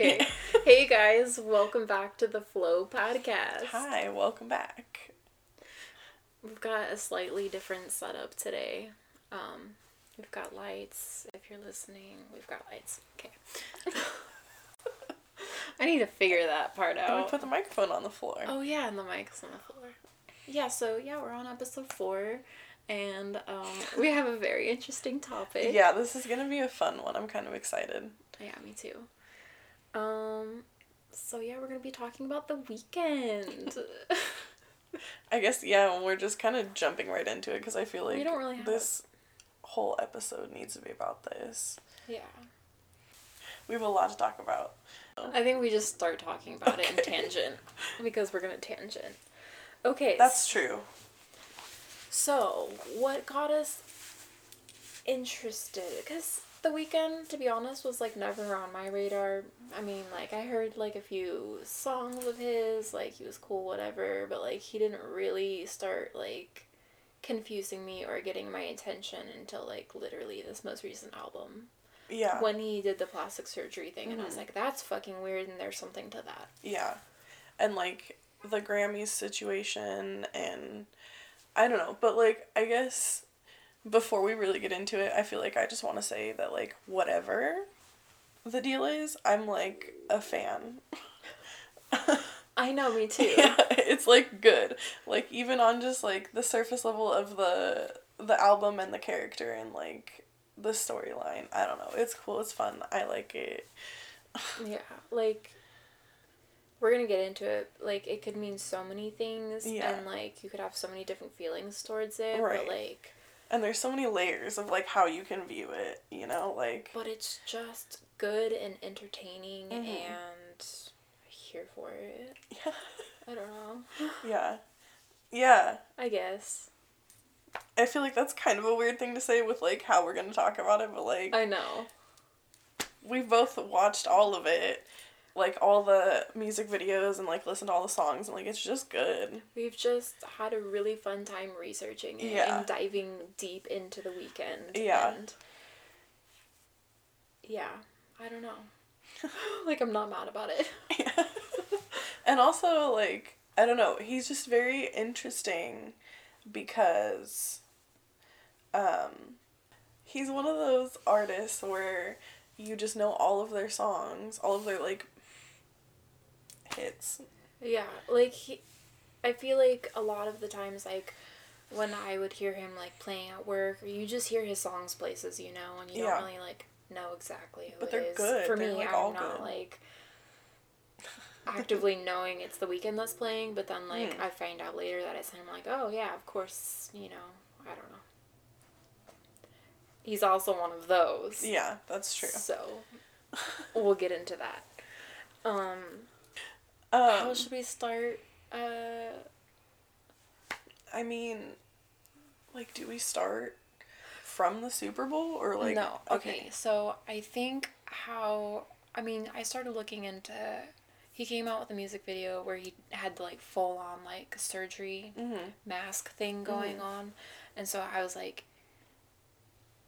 Okay. hey guys, welcome back to the Flow podcast. Hi, welcome back. We've got a slightly different setup today. Um, we've got lights. If you're listening, we've got lights. Okay. I need to figure that part out. And we put the microphone on the floor. Oh yeah, and the mic's on the floor. Yeah, so yeah, we're on episode four, and um, we have a very interesting topic. Yeah, this is gonna be a fun one. I'm kind of excited. Yeah, me too. Um, so yeah, we're gonna be talking about the Weeknd. I guess yeah, we're just kind of jumping right into it because I feel like we don't really have this whole episode needs to be about this. Yeah, We have a lot to talk about. I think we just start talking about it in tangent because we're gonna tangent. Okay, That's true. So, what got us interested? Because the Weeknd, to be honest, was like never on my radar. I mean, like, I heard like a few songs of his, like, he was cool, whatever, but like, he didn't really start like confusing me or getting my attention until like literally this most recent album Yeah. when he did the plastic surgery thing, and I was Mhm. like, that's fucking weird, and there's something to that. Yeah. And like the Grammys situation and I don't know, but like I guess before we really get into it, I feel like I just want to say that like whatever the deal is, I'm like a fan. I know, me too. yeah, it's like good. Like even on just like the surface level of the the album and the character and like the storyline. I don't know. It's cool. It's fun. I like it. Yeah, like we're gonna get into it. Like it could mean so many things, Yeah. and like you could have so many different feelings towards it. Right. But like, And there's so many layers of like how you can view it, you know? Like but it's just good and entertaining, Mhm. and here for it. yeah. I don't know. Yeah. Yeah. I guess I feel like that's kind of a weird thing to say with like how we're gonna talk about it, but like I know. we've both watched all of it, like all the music videos and like listen to all the songs and like it's just good. We've just had a really fun time researching it Yeah. and diving deep into the Weeknd. Yeah. And yeah, I don't know. like I'm not mad about it. Yeah. and also like I don't know, he's just very interesting because um he's one of those artists where you just know all of their songs, all of their like hits. Yeah, like he, I feel like a lot of the times, like when I would hear him like playing at work, or you just hear his songs places, you know, and you Yeah. don't really like know exactly who But it they're is. good. For They're, me, like, I'm all not good. like actively knowing it's the Weeknd that's playing, but then like Hmm. I find out later that it's him. Like, oh yeah, of course, you know, I don't know. He's also one of those. Yeah, that's true. So we'll get into that. Um, how Um, should we start? Uh, I mean, like, do we start from the Super Bowl or like? no. Okay. So I think how I mean I started looking into. He came out with a music video where he had the, like full on like surgery Mm-hmm. mask thing going Mhm. on, and so I was like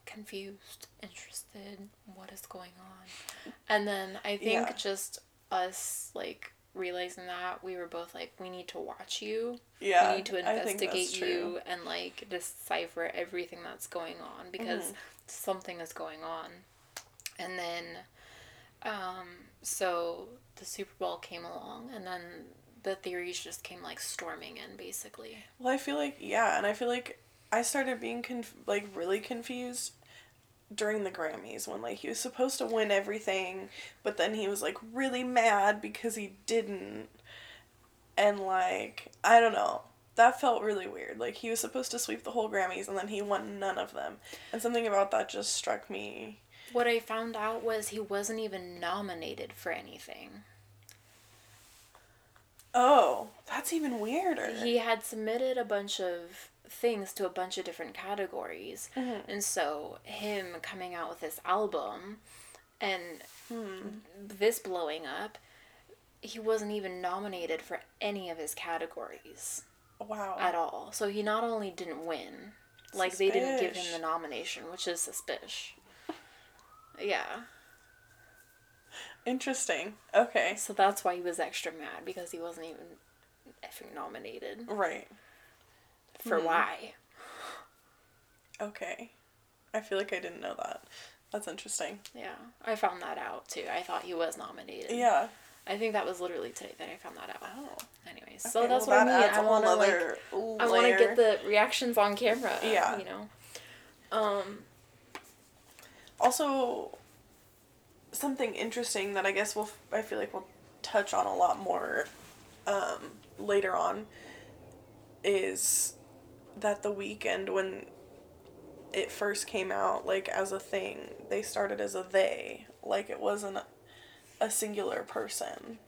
confused, interested, what is going on, and then I think Yeah. just us like realizing that we were both like we need to watch you Yeah. we need to I think that's investigate you and like decipher everything that's going on because Mhm. something is going on and then um so the super bowl came along and then the theories just came like storming in basically Well, I feel like yeah, and I feel like I started being conf- like really confused during the Grammys when like he was supposed to win everything, but then he was like really mad because he didn't. And like, I don't know. That felt really weird. Like he was supposed to sweep the whole Grammys and then he won none of them. And something about that just struck me. what i found out was he wasn't even nominated for anything Oh, that's even weirder. he had submitted a bunch of things to a bunch of different categories Mhm. and so him coming out with this album and Hmm. this blowing up, he wasn't even nominated for any of his categories Wow. at all. So he not only didn't win, like they didn't give him the nomination, which is suspicious. Yeah. Interesting. Okay. So that's why he was extra mad because he wasn't even effing nominated. Right. For Hmm. why? Okay. I feel like I didn't know that. That's interesting. Yeah, I found that out too. I thought he was nominated. Yeah. I think that was literally today that I found that out. Oh. Anyways, so that's well, what I mean. I want to like, I want to get the reactions on camera. Yeah. You know. Um. also something interesting that I guess we'll I feel like we'll touch on a lot more um, later on is that the Weeknd when it first came out like as a thing they started as a they like it wasn't a singular person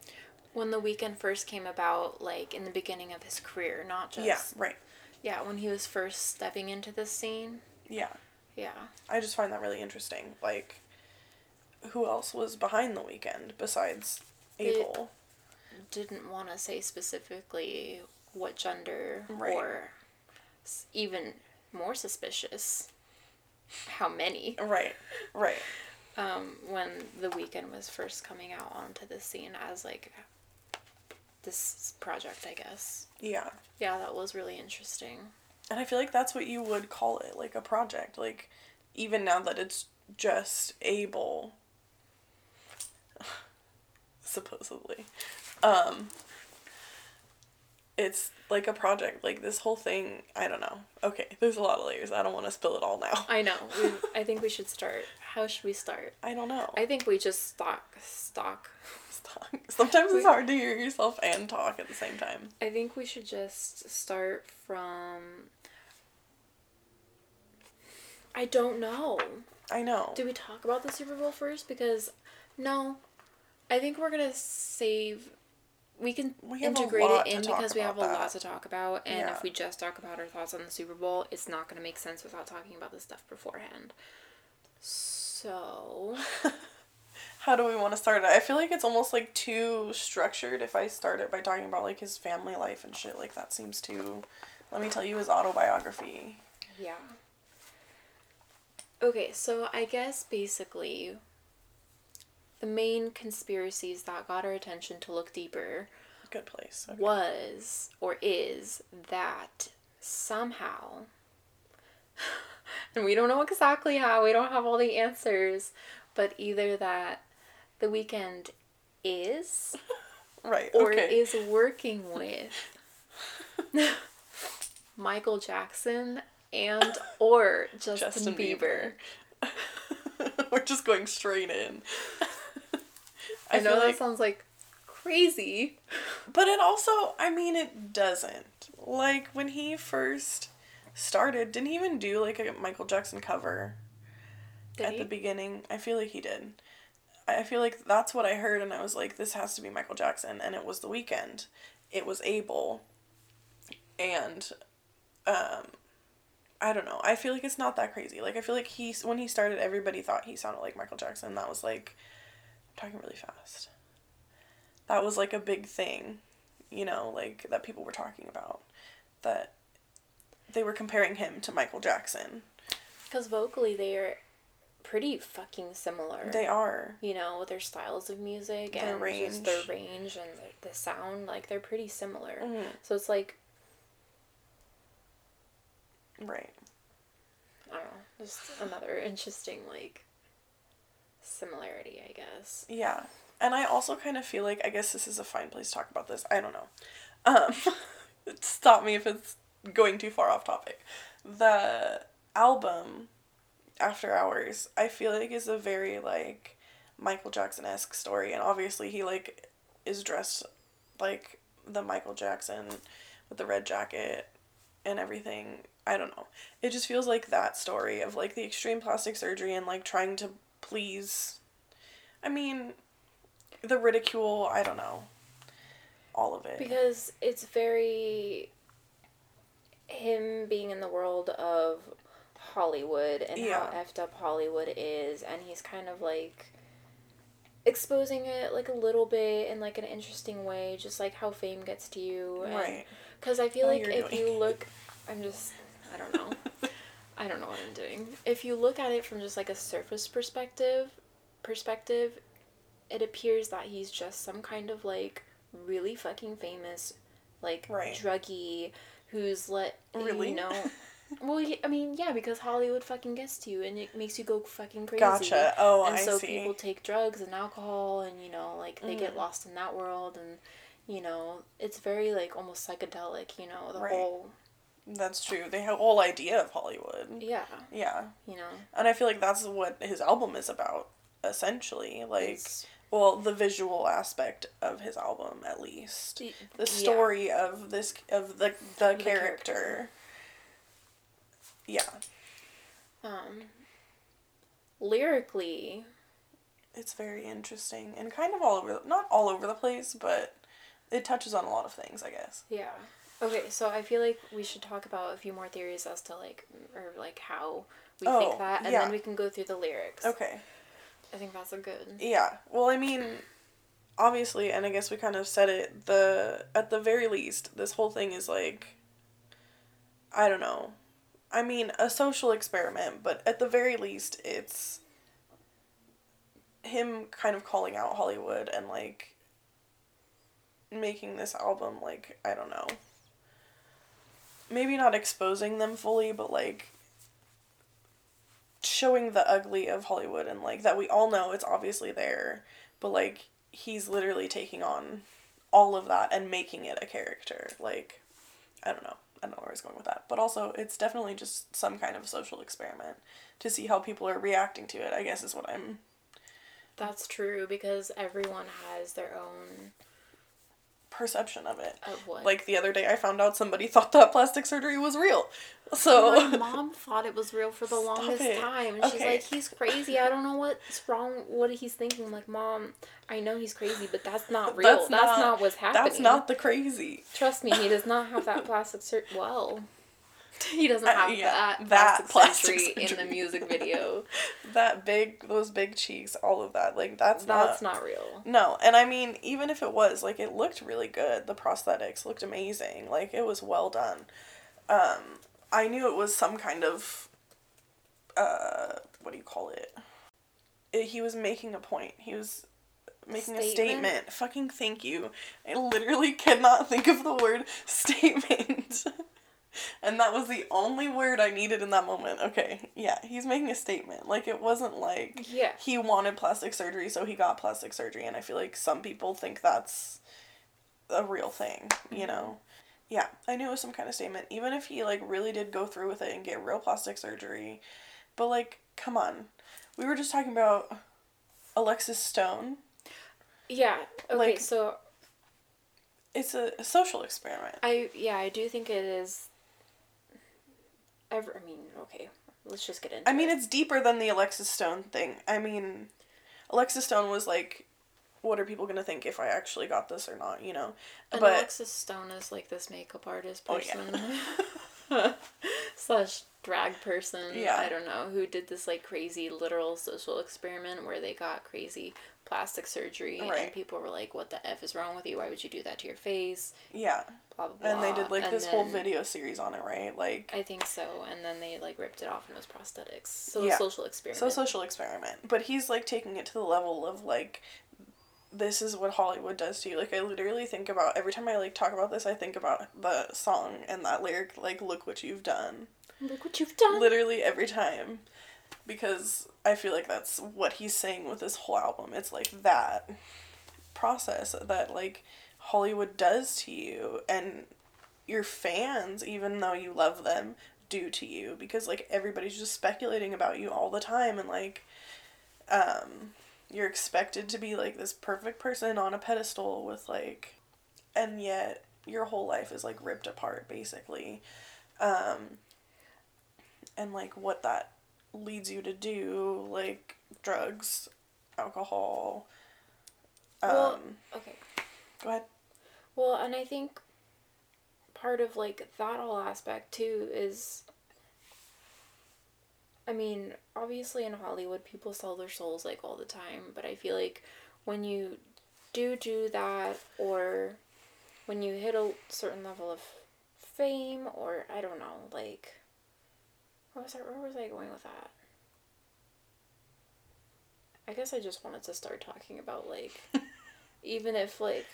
When the Weeknd first came about, like in the beginning of his career, not just yeah right yeah, when he was first stepping into this scene. yeah Yeah. I just find that really interesting like who else was behind the Weeknd besides It- Abel Didn't want to say specifically what gender Right. or even more suspicious how many right right um, when the Weeknd was first coming out onto the scene as like this project, I guess. yeah Yeah, that was really interesting. And I feel like that's what you would call it, like a project. Like, even now that it's just Abel supposedly, um, it's like a project. Like, this whole thing, I don't know. Okay, there's a lot of layers. I don't want to spill it all now. I know. We, I think we should start. How should we start? I don't know. I think we just stock. stock stock. Sometimes it's hard to hear yourself and talk at the same time. I think we should just start from. I don't know. I know. Do we talk about the Super Bowl first? Because no, I think we're gonna save. We can We integrate it in because we have a that. lot to talk about, and Yeah. if we just talk about our thoughts on the Super Bowl, it's not gonna make sense without talking about the stuff beforehand. So How do we want to start it? I feel like it's almost like too structured if I start it by talking about like his family life and shit. Like that seems too. Let me tell you his autobiography. yeah. Okay, so I guess basically the main conspiracies that got our attention to look deeper Good place. Okay. was or is that somehow and we don't know exactly how we don't have all the answers but either that the Weeknd is Right. or okay. is working with michael jackson and or justin, Justin bieber, Bieber. We're just going straight in. I, know feel that like- sounds like crazy But it also, I mean, it doesn't. Like when he first started, didn't he even do like a Michael Jackson cover? Did at he? the beginning. I feel like he did. I I feel like that's what I heard, and I was like, this has to be Michael Jackson, and it was the Weeknd. It was Abel. And, um, I don't know. I feel like it's not that crazy. Like, I feel like he, when he started, everybody thought he sounded like Michael Jackson. That was like, I'm talking really fast. That was like a big thing, you know, like that people were talking about. That they were comparing him to Michael Jackson. because vocally they are pretty fucking similar They are. you know, with their styles of music Their and just their range. range and the, the sound, like they're pretty similar. Mhm. So it's like Right. I don't know, just another interesting like similarity, I guess. Yeah. And I also kind of feel like I guess this is a fine place to talk about this. I don't know. Um stop me if it's going too far off topic. The album After Hours, I feel like is a very like Michael Jackson esque story and obviously he like is dressed like the Michael Jackson with the red jacket and everything. I don't know. It just feels like that story of like the extreme plastic surgery and like trying to please I mean, the ridicule, I don't know. All of it. Because it's very him being in the world of Hollywood and Yeah. how effed up Hollywood is and he's kind of like exposing it like a little bit in like an interesting way just like how fame gets to you and right. Because I feel Oh, like if doing you look, I'm just, I don't know. I don't know what I'm doing. If you look at it from just like a surface perspective, perspective, it appears that he's just some kind of like really fucking famous, like Right. druggie who's let Really? you know. well, I mean, yeah, because Hollywood fucking gets to you and it makes you go fucking crazy. Gotcha. Oh, and I so see. people take drugs and alcohol and you know like they get Mhm. lost in that world and you know it's very like almost psychedelic you know the Right. whole That's true. They have whole idea of Hollywood. yeah Yeah. you know And I feel like that's what his album is about, essentially. Like, it's- well, the visual aspect of his album, at least. The yeah. story of this, of the, the, The character. character. Yeah. um lyrically It's very interesting and kind of all over, not all over the place, but it touches on a lot of things, I guess. yeah okay so i feel like we should talk about a few more theories as to like or like how we Oh, think that and yeah. then we can go through the lyrics Okay. i think that's a good Yeah. Well, I mean, obviously, and I guess we kind of said it, the at the very least, this whole thing is like I don't know. I mean, a social experiment, but at the very least, it's him kind of calling out Hollywood and like making this album like, I don't know. Maybe not exposing them fully, but like showing the ugly of Hollywood and like that we all know it's obviously there, but like he's literally taking on all of that and making it a character. Like I don't know. I don't know where I was going with that. But also it's definitely just some kind of social experiment to see how people are reacting to it, I guess is what I'm that's true because everyone has their own perception of it. of what Like the other day I found out somebody thought that plastic surgery was real. So my mom thought it was real for the Stop longest it. time. And she's Okay. like, he's crazy. I don't know what's wrong, what he's thinking. I'm like, Mom, I know he's crazy, but that's not real. That's That's, not- not, what's happening. that's not the crazy. Trust me, he does not have that plastic surgery. Well, he doesn't Uh, have yeah, that, that plastic, plastic surgery, in the music video. That big those big cheeks, all of that. Like that's that's not not real. No, and I mean, even if it was, like, it looked really good. The prosthetics looked amazing. Like, it was well done. Um, I knew it was some kind of, uh, what do you call it? It- he was making a point. He was making a Statement? statement. Fucking thank you. I literally cannot think of the word statement. And that was the only word I needed in that moment. Okay, yeah, he's making a statement. Like, it wasn't like Yeah. he wanted plastic surgery, so he got plastic surgery, and I feel like some people think that's a real thing, you mm-hmm. know? Yeah, I knew it was some kind of statement, even if he, like, really did go through with it and get real plastic surgery. But, like, come on. We were just talking about Alexis Stone. Yeah. Okay, Like- so It's a, a social experiment. I, yeah, I do think it is. Ever, I mean, okay, let's just get into I mean, it. it's deeper than the Alexis Stone thing. I mean, Alexis Stone was like, what are people gonna think if I actually got this or not, you know? And but Alexis Stone is like this makeup artist Oh, yeah. person slash drag person. Yeah. I don't know who did this like crazy literal social experiment where they got crazy plastic surgery Right. and people were like, "What the f is wrong with you? Why would you do that to your face?" yeah, Blah blah blah. and they did like And this whole video series on it, right? Like, I think so, and then they like ripped it off and it was prosthetics. So Yeah. a social experiment. so social experiment. But he's like taking it to the level of like, this is what Hollywood does to you. Like, I literally think about every time I like talk about this, I think about the song and that lyric, like, look what you've done. Look what you've done. literally every time because I feel like that's what he's saying with this whole album. It's like that process that like Hollywood does to you and your fans even though you love them do to you because like everybody's just speculating about you all the time and like um you're expected to be like this perfect person on a pedestal with like and yet your whole life is like ripped apart basically um and like what that leads you to do like drugs alcohol um Well- Okay. go ahead Well, and I think part of like that whole aspect too is I mean, obviously in Hollywood people sell their souls like all the time, but I feel like when you do do that or when you hit a certain level of fame or I don't know, like where was I where was I going with that? I guess I just wanted to start talking about like, even if like,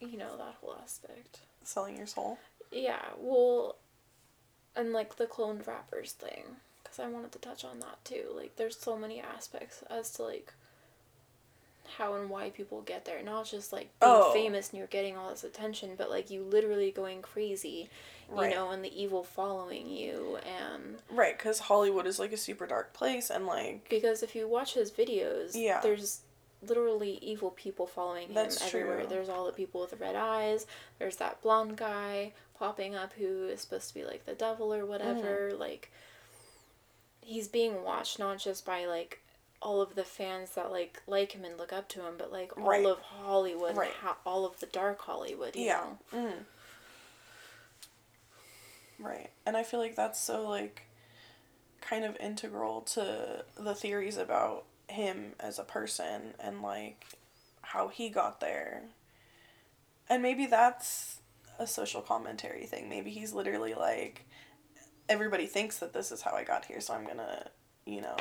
you know that whole aspect. Selling your soul. Yeah, well, and like the cloned rappers thing, because I wanted to touch on that too. Like, there's so many aspects as to like how and why people get there. Not just like being Oh. famous and you're getting all this attention, but like you literally going crazy, you Right. know, and the evil following you. And Right, because Hollywood is like a super dark place, and like because if you watch his videos, Yeah. there's literally evil people following him That's everywhere. true. There's all the people with the red eyes. There's that blonde guy popping up who is supposed to be like the devil or whatever. Mm-hmm. Like he's being watched not just by like all of the fans that like like him and look up to him, but like all Right. of Hollywood, Right. ha- all of the dark Hollywood. You yeah, know? mm. right, and I feel like that's so like kind of integral to the theories about him as a person and like how he got there, and maybe that's a social commentary thing. Maybe he's literally like, everybody thinks that this is how I got here, so I'm gonna, you know.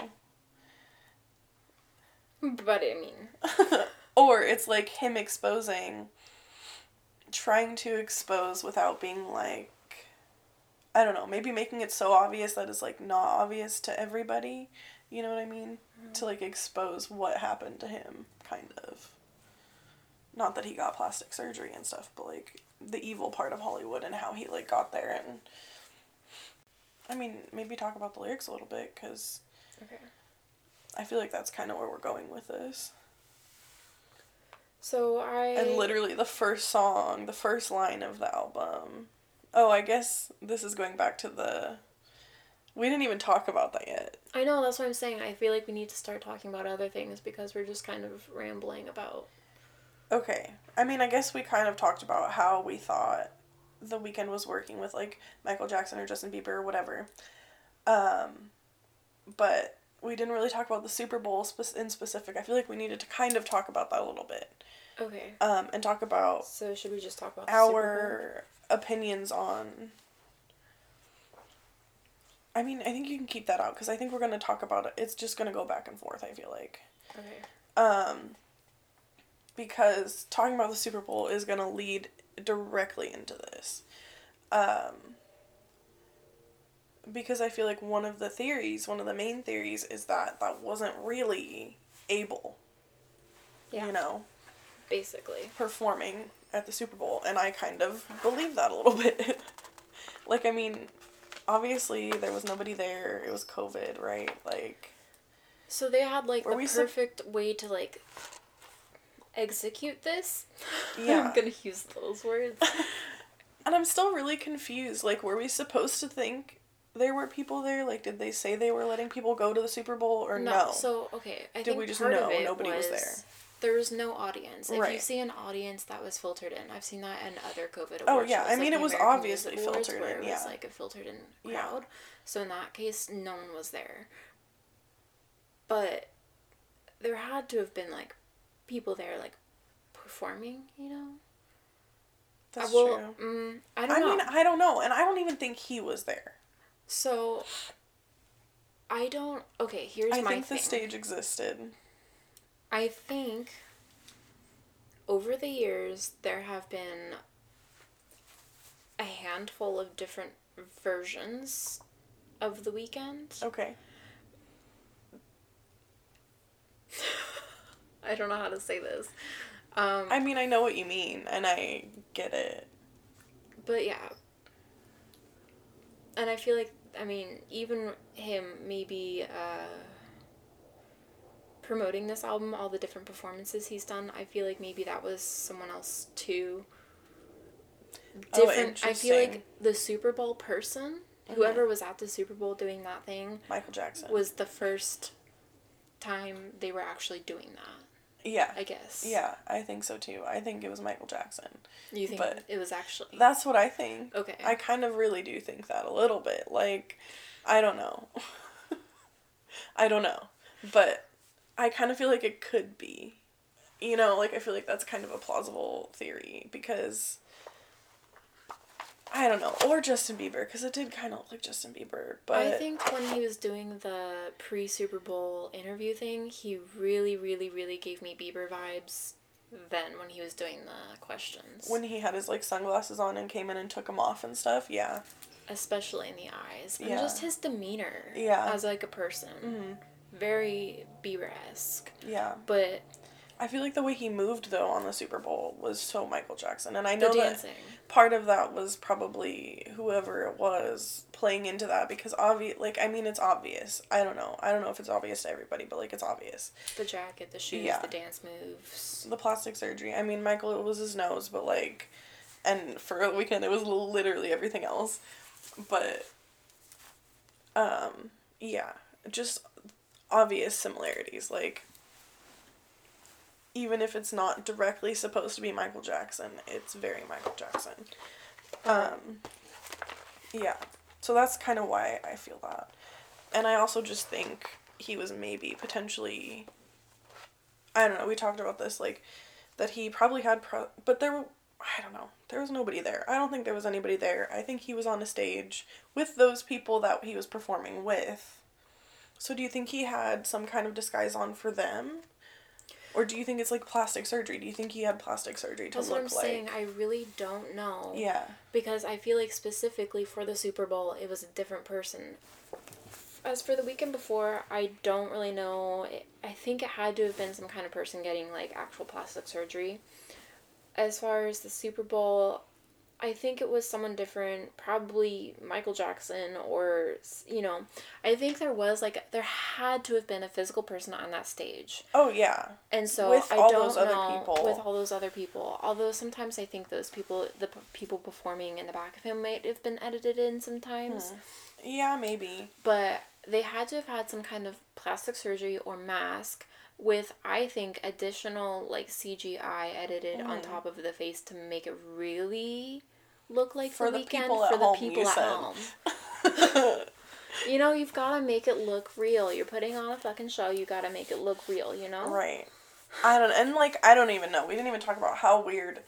But I mean, or it's like him exposing trying to expose without being like I don't know, maybe making it so obvious that it's like not obvious to everybody. You know what I mean? Mm-hmm. To like expose what happened to him, kind of. Not that he got plastic surgery and stuff, but like the evil part of Hollywood and how he like got there and I mean, maybe talk about the lyrics a little bit cuz okay. I feel like that's kind of where we're going with this. So I And literally the first song, the first line of the album. Oh, I guess this is going back to the. We didn't even talk about that yet. I know that's what I'm saying. I feel like we need to start talking about other things because we're just kind of rambling about. Okay. I mean, I guess we kind of talked about how we thought the Weeknd was working with like Michael Jackson or Justin Bieber or whatever. Um, but we didn't really talk about the Super Bowl spe- in specific. I feel like we needed to kind of talk about that a little bit. Okay. Um, and talk about So should we just talk about the Super Bowl? our opinions on I mean, I think you can keep that out because I think we're going to talk about it. It's just going to go back and forth, I feel like. Okay. Um because talking about the Super Bowl is going to lead directly into this. Um because I feel like one of the theories, one of the main theories is that that wasn't really Abel, Yeah. you know, Basically. performing at the Super Bowl, and I kind of believe that a little bit. like, I mean, obviously there was nobody there. It was COVID, right? Like, So they had like the perfect way to like execute this. Yeah. I'm gonna use those words. and I'm still really confused. Like, were we supposed to think there were people there? Like, did they say they were letting people go to the Super Bowl or no? So okay, I Did think we just part know of it nobody was was there? There was no audience. If you see an audience that was filtered in, I've seen that in other COVID awards. Oh, yeah. I mean, like it was American obviously filtered in, It was like a filtered in Yeah. crowd. So in that case, no one was there. But there had to have been like people there, like performing. You know. That's I will, true. Mm, I don't I know. mean, I don't know, and I don't even think he was there. So I don't. Okay, here's I my think thing. the stage existed. I think over the years there have been a handful of different versions of the Weeknd. Okay. I don't know how to say this. Um, I mean, I know what you mean, and I get it. but yeah. And I feel like, I mean, even him maybe uh, promoting this album, all the different performances he's done, I feel like maybe that was someone else too. Oh, Different. I feel like the Super Bowl person, whoever was at the Super Bowl doing that thing, Michael Jackson. was the first time they were actually doing that. Yeah. I guess. Yeah, I think so too. I think it was Michael Jackson. You think But it was actually That's what I think. okay? I kind of really do think that a little bit. Like, I don't know. I don't know. But I kind of feel like it could be. You know, like I feel like that's kind of a plausible theory because I don't know, or Justin Bieber because it did kind of look like Justin Bieber, but I think when he was doing the pre Super Bowl interview thing, he really, really, really gave me Bieber vibes. Then when he was doing the questions, when he had his like sunglasses on and came in and took them off and stuff, yeah, especially in the eyes and Yeah. just his demeanor, Yeah. as like a person, hmm very Bieber esque. yeah. But I feel like the way he moved though on the Super Bowl was so Michael Jackson, and I know that part of that was probably whoever it was playing into that because obvious like I mean it's obvious. I don't know. I don't know if it's obvious to everybody, but like it's obvious. the jacket, the shoes, Yeah. the dance moves. The plastic surgery. I mean Michael it was his nose, but like and for a Weeknd it was literally everything else. But um yeah, just obvious similarities like even if it's not directly supposed to be Michael Jackson, it's very Michael Jackson. Um, yeah. So that's kind of why I feel that. And I also just think he was maybe potentially I don't know, we talked about this like that he probably had pro- but there I don't know. There was nobody there. I don't think there was anybody there. I think he was on a stage with those people that he was performing with. So do you think he had some kind of disguise on for them? Or do you think it's like plastic surgery? Do you think he had plastic surgery to That's look what I'm like? saying. I really don't know. Yeah. Because I feel like specifically for the Super Bowl, it was a different person. As for the Weeknd before, I don't really know. I think it had to have been some kind of person getting like actual plastic surgery. As far as the Super Bowl, I think it was someone different, probably Michael Jackson or you know, I think there was like there had to have been a physical person on that stage. Oh yeah. And so With I all don't those other people. with all those other people. Although sometimes I think those people, the p- people performing in the back of him, might have been edited in sometimes. Hmm. Yeah, maybe. But they had to have had some kind of plastic surgery or mask with, I think, additional like CGI edited on Hmm. top of the face to make it really look like For the the Weeknd people at for the home, people at home. You know, you've got to make it look real. You're putting on a fucking show. You got to make it look real. You know. right. I don't and like I don't even know. We didn't even talk about how weird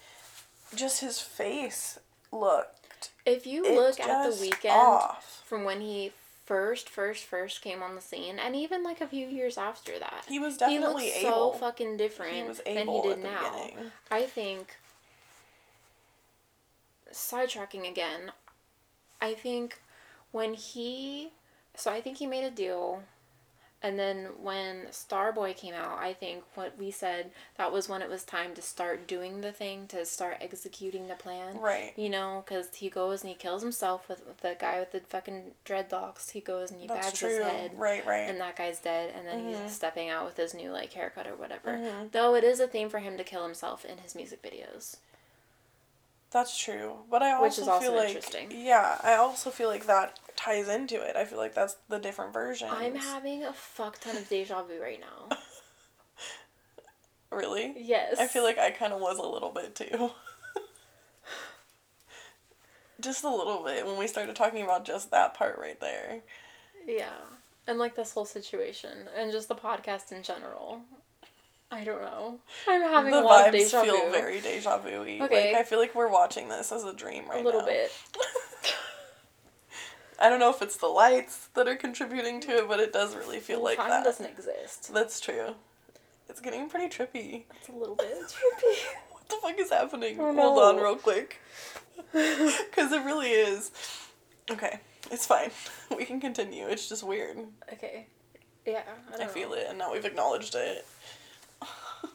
just his face looked. If you It look at the Weeknd off. from when he first, first, first came on the scene, and even like a few years after that, He was definitely looks Abel. so fucking different he than he did now. beginning. I think. Sidetracking again, I think when he, so I think he made a deal. And then when Starboy came out, I think what we said that was when it was time to start doing the thing, to start executing the plan. Right. You know, because he goes and he kills himself with, with the guy with the fucking dreadlocks. He goes and he That's bags true. his head, Right, right. and that guy's dead. And then Mhm. he's stepping out with his new like haircut or whatever. Mhm. Though it is a theme for him to kill himself in his music videos. That's true. But I also Which is also feel like interesting. yeah, I also feel like that ties into it. I feel like that's the different version. I'm having a fuck ton of deja vu right now. Really? Yes. I feel like I kind of was a little bit too. just a little bit when we started talking about just that part right there. Yeah. And like this whole situation and just the podcast in general. I don't know. I'm having the a lot vibes of deja feel very deja vu Okay. Like I feel like we're watching this as a dream right now. a little now. bit. I don't know if it's the lights that are contributing to it, but it does really feel like Time that. doesn't exist. That's true. It's getting pretty trippy. It's a little bit trippy. What the fuck is happening? Oh, Hold on, real quick. Because it really is. Okay, it's fine. We can continue. It's just weird. Okay. Yeah. I, I, feel it, and now we've acknowledged it.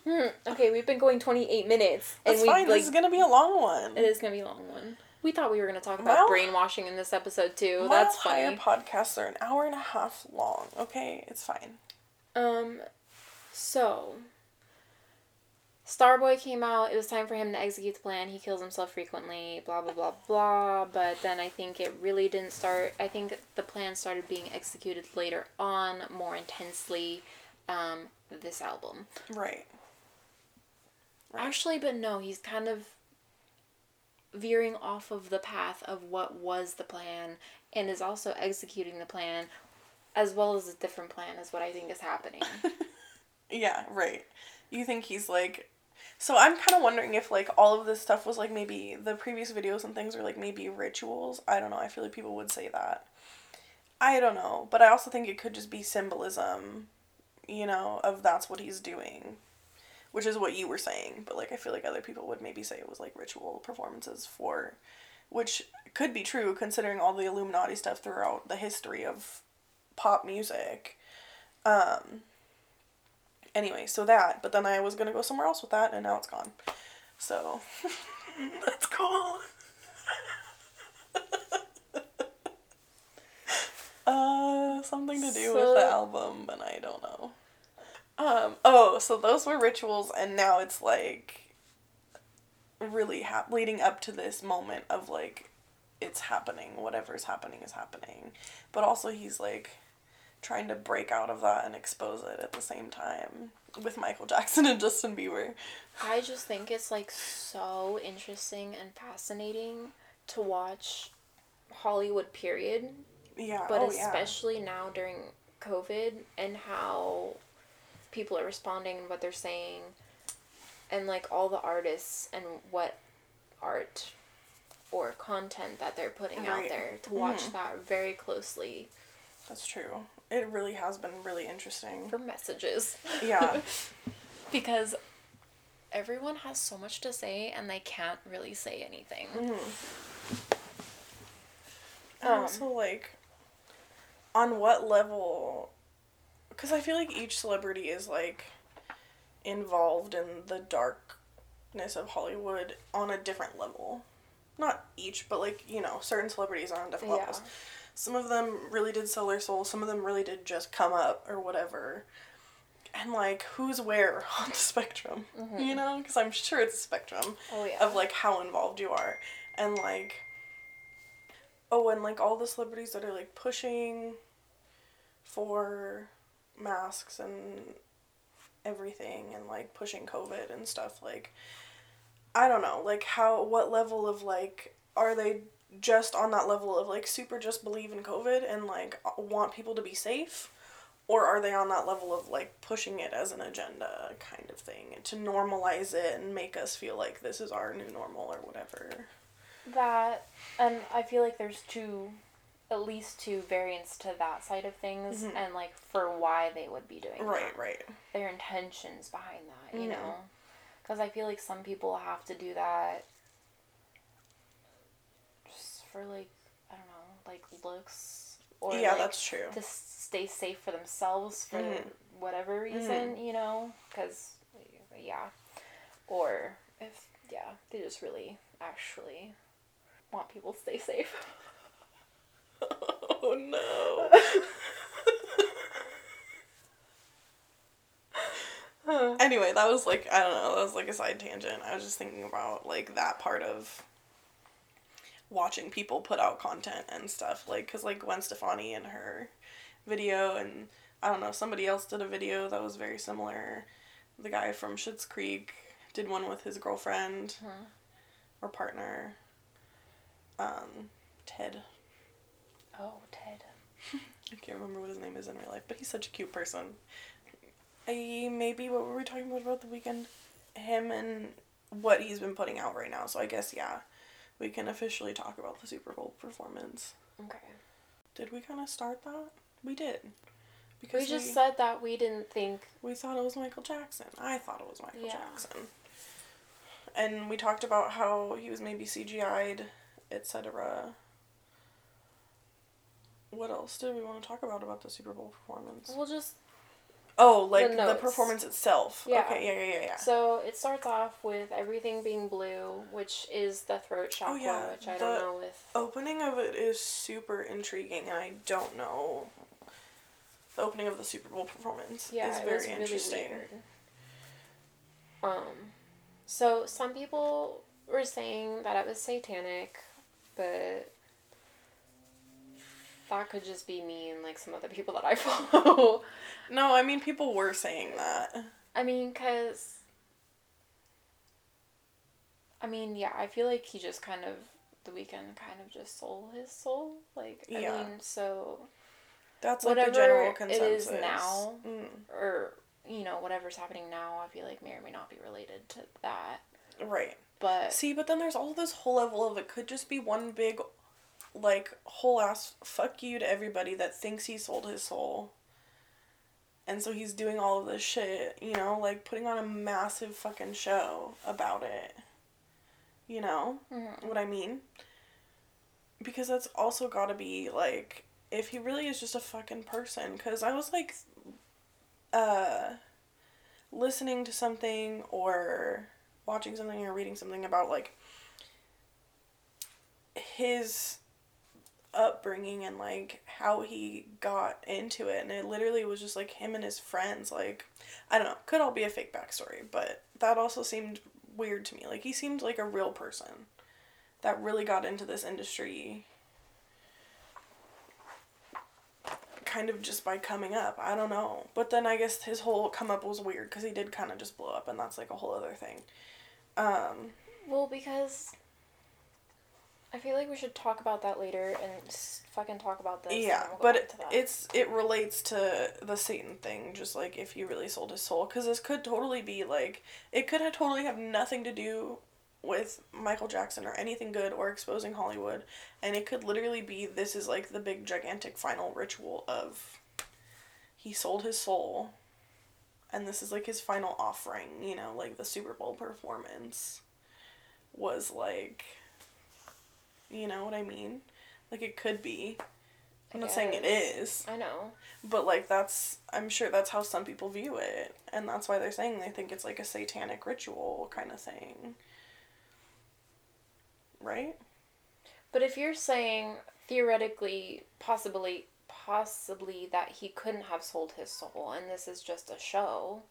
Okay, we've been going 28 minutes. And That's we fine. like this is gonna be a long one. it is gonna be a long one. We thought we were gonna talk about brainwashing in this episode too. That's funny. podcasts are an hour and a half long. Okay, it's fine. Um, so Starboy came out. It was time for him to execute the plan. He kills himself frequently. Blah blah blah blah. But then I think it really didn't start. I think the plan started being executed later on, more intensely. Um, this album. Right. Actually, but no, he's kind of veering off of the path of what was the plan and is also executing the plan as well as a different plan is what I think is happening. Yeah, right. You think he's like So I'm kind of wondering if like all of this stuff was like maybe the previous videos and things are like maybe rituals. I don't know. I feel like people would say that. I don't know, but I also think it could just be symbolism, you know, of that's what he's doing, which is what you were saying. But like I feel like other people would maybe say it was like ritual performances for, which could be true considering all the Illuminati stuff throughout the history of pop music. Um, anyway, so that, but then I was gonna go somewhere else with that, and now it's gone. So that's cool. uh, something to do with the album, but I don't know. Um. Oh, so those were rituals, and now it's like really hap- leading up to this moment of like it's happening whatever's happening is happening but also he's like trying to break out of that and expose it at the same time with Michael Jackson and Justin Bieber. I just think it's like so interesting and fascinating to watch Hollywood period, Yeah. but oh, yeah. especially now during COVID and how people are responding and what they're saying and like all the artists and what art or content that they're putting out there to watch Mhm. that very closely That's true. It really has been really interesting. for messages. Yeah. because everyone has so much to say and they can't really say anything. And Um, also, like, on what level? Because I feel like each celebrity is like involved in the darkness of Hollywood on a different level. Not each, but like you know, certain celebrities are on different Yeah. levels. Some of them really did sell their soul. Some of them really did just come up or whatever. And like, who's where on the spectrum? Mm-hmm. You know, because I'm sure it's a spectrum Oh yeah. of like how involved you are and like oh and like all the celebrities that are like pushing for masks and everything and like pushing covid and stuff like i don't know like how what level of like are they just on that level of like super just believe in covid and like want people to be safe? Or are they on that level of like pushing it as an agenda kind of thing to normalize it and make us feel like this is our new normal or whatever? That and I feel like there's two at least two variants to that side of things Mhm. and like for why they would be doing right that. right Their intentions behind that, you Mhm. know. Cuz I feel like some people have to do that just for like I don't know, like looks or yeah like, that's true to stay safe for themselves for Mhm. whatever reason, you know, because yeah, or if yeah, they just really actually want people to stay safe. oh no. Anyway that was like i don't know that was like a side tangent. I was just thinking about like that part of watching people put out content and stuff like because like gwen stefani and her video and i don't know somebody else did a video that was very similar. The guy from Schitt's creek did one with his girlfriend Mhm. or partner. Um ted Oh, Ted. I can't remember what his name is in real life, but he's such a cute person. I maybe what were we talking about about the Weeknd? Him and what he's been putting out right now. So I guess yeah, we can officially talk about the Super Bowl performance. Okay. Did we kind of start that? We did. Because We just said that we didn't think. we thought it was Michael Jackson. I thought it was Michael Yeah. Jackson. And we talked about how he was maybe CGI'd, etc. What else did we want to talk about about the Super Bowl performance? We'll just. Oh, like the, notes. performance itself. Yeah. Okay, yeah, yeah, yeah, yeah. So it starts off with everything being blue, which is the throat chakra, Oh, yeah, which I the- don't know with. Opening of it is super intriguing, and I don't know. The opening of the Super Bowl performance Yeah, is very really interesting. weird. Um, so some people were saying that it was satanic, but that could just be me and like some of the people that I follow. No, I mean people were saying that. I mean, cause. I mean, yeah, I feel like he just kind of the Weeknd kind of just sold his soul. Like, I Yeah. mean, so That's like the Whatever general consensus. is now. Mm. or you know, whatever's happening now, I feel like may or may not be related to that. Right. But See, but then there's all this whole level of it could just be one big, like, whole ass fuck you to everybody that thinks he sold his soul. And so he's doing all of this shit, you know, like putting on a massive fucking show about it. You know Mhm. what I mean? Because that's also gotta be, like, if he really is just a fucking person. Because I was, like, uh, listening to something or watching something or reading something about like his upbringing and like how he got into it and it literally was just like him and his friends like i don't know could all be a fake backstory but that also seemed weird to me like he seemed like a real person that really got into this industry kind of just by coming up. I don't know. But then I guess his whole come up was weird because he did kind of just blow up, and that's like a whole other thing. Um, well, because I feel like we should talk about that later and fucking talk about this. yeah, we'll but it, it's it relates to the Satan thing, just like if he really sold his soul, because this could totally be like it could have totally have nothing to do with Michael Jackson or anything good or exposing Hollywood, and it could literally be this is like the big gigantic final ritual of he sold his soul, and this is like his final offering, you know, like the Super Bowl performance was like, you know what I mean? Like it could be. I'm not saying it is. I know. but like that's I'm sure that's how some people view it, and that's why they're saying they think it's like a satanic ritual kind of thing. Right? But if you're saying theoretically, possibly, possibly that he couldn't have sold his soul, and this is just a show,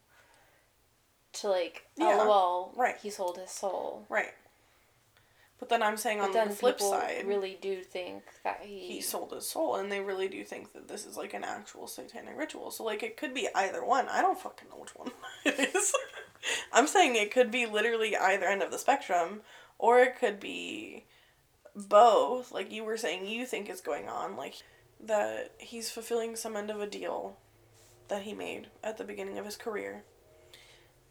to like, oh, Yeah, lol, right. he sold his soul. Right. But then I'm saying But on the flip side, really do think that he, he sold his soul, and they really do think that this is like an actual satanic ritual. So like it could be either one. I don't fucking know which one it is. I'm saying it could be literally either end of the spectrum, or it could be both. Like you were saying, you think is going on, like that he's fulfilling some end of a deal that he made at the beginning of his career.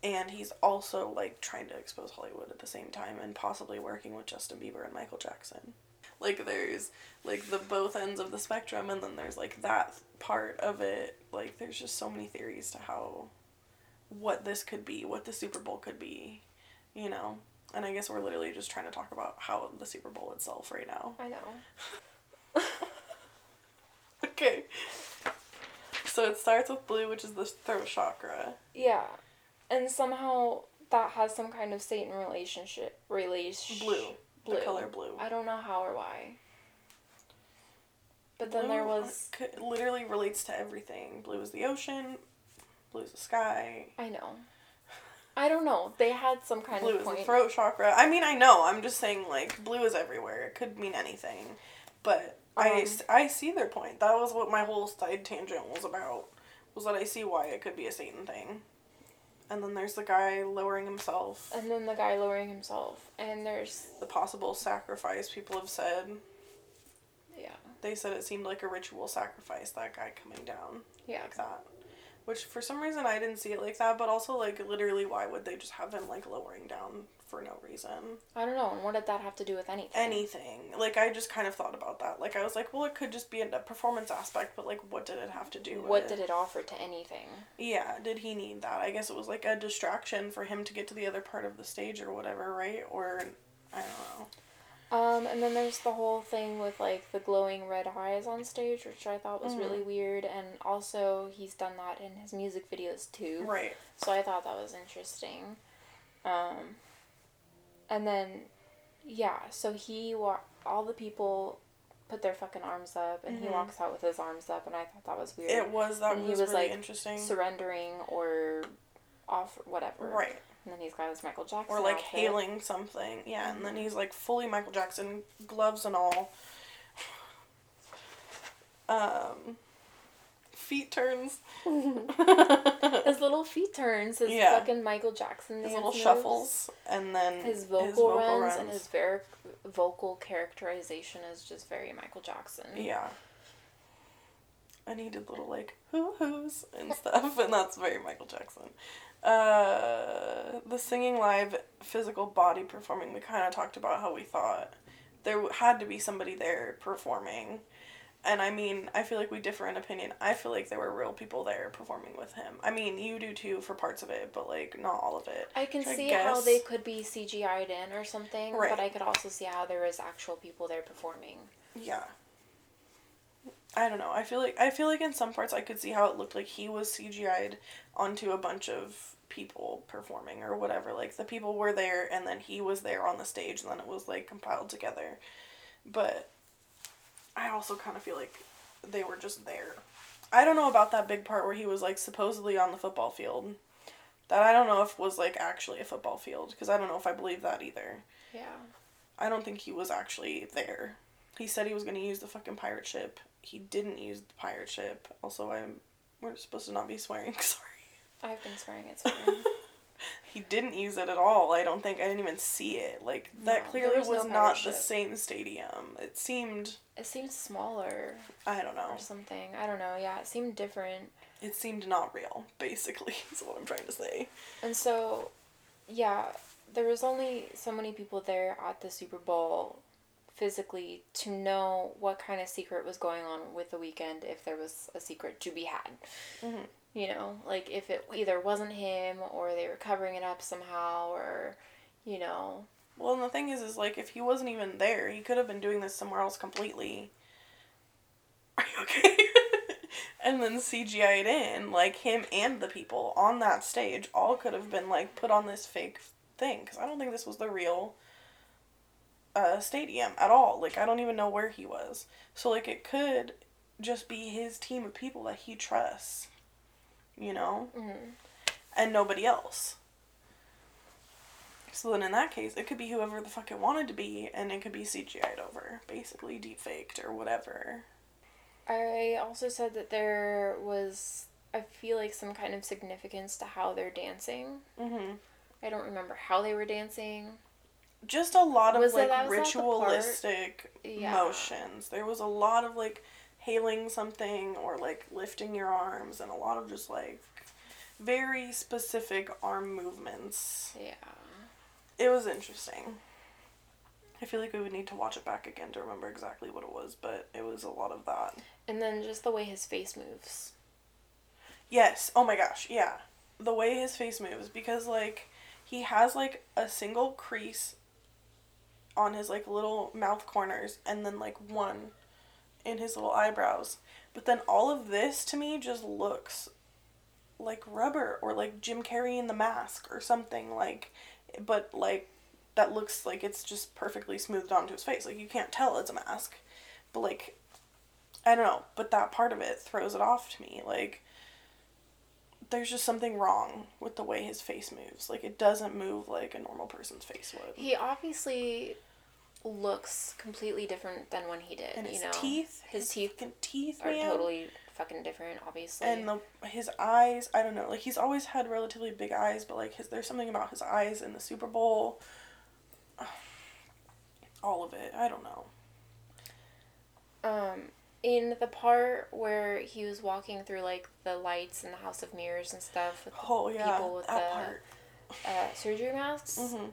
And he's also like trying to expose Hollywood at the same time and possibly working with Justin Bieber and Michael Jackson. Like there's like the both ends of the spectrum and then there's like that part of it. Like there's just so many theories to how what this could be, what the Super Bowl could be, you know. And I guess we're literally just trying to talk about how the Super Bowl itself right now. I know. Okay. So it starts with blue, which is the throat chakra. Yeah, and somehow that has some kind of Satan relationship. Relation. Blue. Blue. The color blue. I don't know how or why. But then there was. literally relates to everything. Blue is the ocean. Blue is the sky. I know. I don't know. They had some kind blue of is point. the throat chakra. I mean, I know. I'm just saying, like, blue is everywhere. It could mean anything. But I, Um, I see their point. That was what my whole side tangent was about. Was that I see why it could be a Satan thing. And then there's the guy lowering himself. And then the guy lowering himself. And there's. The possible sacrifice people have said. Yeah. They said it seemed like a ritual sacrifice, that guy coming down Yeah. like that. Which for some reason I didn't see it like that, but also like literally why would they just have him like lowering down for no reason? I don't know. And what did that have to do with anything? Anything. Like I just kind of thought about that. Like I was like, well it could just be a performance aspect, but like what did it have to do with What it? did it offer to anything? Yeah, did he need that? I guess it was like a distraction for him to get to the other part of the stage or whatever, right? Or I don't know. Um, and then there's the whole thing with like the glowing red eyes on stage, which I thought was Mhm. really weird. And also, he's done that in his music videos too. Right. So I thought that was interesting. Um, and then, yeah, so he wa- all the people put their fucking arms up, and he Mhm. walks out with his arms up, and I thought that was weird. It was that And he was, was, really like, interesting. Surrendering or off whatever. right. And then he's got his Michael Jackson. or like outfit. hailing something. Yeah, and then he's like fully Michael Jackson, gloves and all. Um, feet turns. His little feet turns, his Yeah. fucking Michael Jackson his little moves, shuffles, and then his vocal, runs, and his ver- vocal characterization is just very Michael Jackson. yeah. and he did little like hoo hoos and stuff, and that's very Michael Jackson. Uh, the singing live physical body performing, we kind of talked about how we thought there had to be somebody there performing. And I mean, I feel like we differ in opinion. I feel like there were real people there performing with him. I mean, you do too for parts of it, but like not all of it. I can see how they could be CGI'd in or something, Right. but I could also see how there was actual people there performing. Yeah. I don't know. I feel like I feel like in some parts I could see how it looked like he was CGI'd onto a bunch of people performing or whatever. Like the people were there and then he was there on the stage and then it was like compiled together. But I also kind of feel like they were just there. I don't know about that big part where he was like supposedly on the football field. That I don't know if was like actually a football field because I don't know if I believe that either. Yeah. I don't think he was actually there. He said he was going to use the fucking pirate ship. He didn't use the pirate ship. Also, I'm we're supposed to not be swearing. Sorry. I've been swearing it's fine. He didn't use it at all. I don't think I didn't even see it. Like that No, clearly was, was no not the same stadium. It seemed it seemed smaller I don't know. or something. I don't know. Yeah, it seemed different. It seemed not real. Basically, is what I'm trying to say. And so, yeah, there was only so many people there at the Super Bowl physically to know what kind of secret was going on with the Weeknd if there was a secret to be had. Mhm. You know, like if it either wasn't him or they were covering it up somehow or, you know, Well, and the thing is, is like if he wasn't even there, he could have been doing this somewhere else completely. Are you okay? and then CGI'd in, like him and the people on that stage, all could have been like put on this fake thing. Because I don't think this was the real uh, stadium at all. Like I don't even know where he was. So like it could just be his team of people that he trusts. You know mhm. and nobody else. So then in that case, it could be whoever the fuck it wanted to be, and it could be CGI'd over, basically deep faked or whatever. I also said that there was, I feel like, some kind of significance to how they're dancing. hmm I don't remember how they were dancing. Just a lot of Was like that- the ritualistic Yeah. motions. There was a lot of like hailing something or like lifting your arms, and a lot of just like very specific arm movements. Yeah. It was interesting. I feel like we would need to watch it back again to remember exactly what it was, but it was a lot of that. And then just the way his face moves. Yes. Oh my gosh. Yeah. The way his face moves because like he has like a single crease on his like little mouth corners and then like one in his little eyebrows. But then all of this to me just looks like rubber or like Jim Carrey in the mask or something like but like that looks like it's just perfectly smoothed onto his face. Like you can't tell it's a mask. But like I don't know, but that part of it throws it off to me. Like there's just something wrong with the way his face moves. Like it doesn't move like a normal person's face would. He obviously looks completely different than when he did. and you his know, teeth, his teeth teeth, are man. totally fucking different. Obviously. and the his eyes, I don't know. Like he's always had relatively big eyes, but like his there's something about his eyes in the Super Bowl. All of it, I don't know. um, in the part where he was walking through like the lights in the House of Mirrors and stuff with the Oh yeah, people with the uh, surgery masks. hmm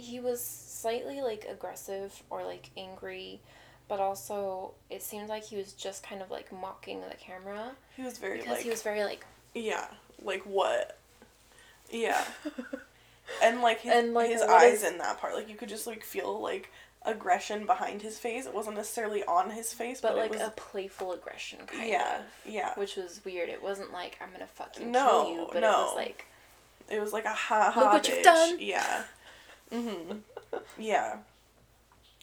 he was slightly like aggressive or like angry, but also it seemed like he was just kind of like mocking the camera He was very because like he was very like yeah, like what? Yeah. And like his, And, like, his eyes is- in that part, like you could just like feel like aggression behind his face. It wasn't necessarily on his face, but, but like it was a playful aggression kind yeah, of, yeah. which was weird. It wasn't like I'm gonna fucking No, kill you, but it was like It was like a ha ha. Look what you've done. Yeah. Mhm. yeah.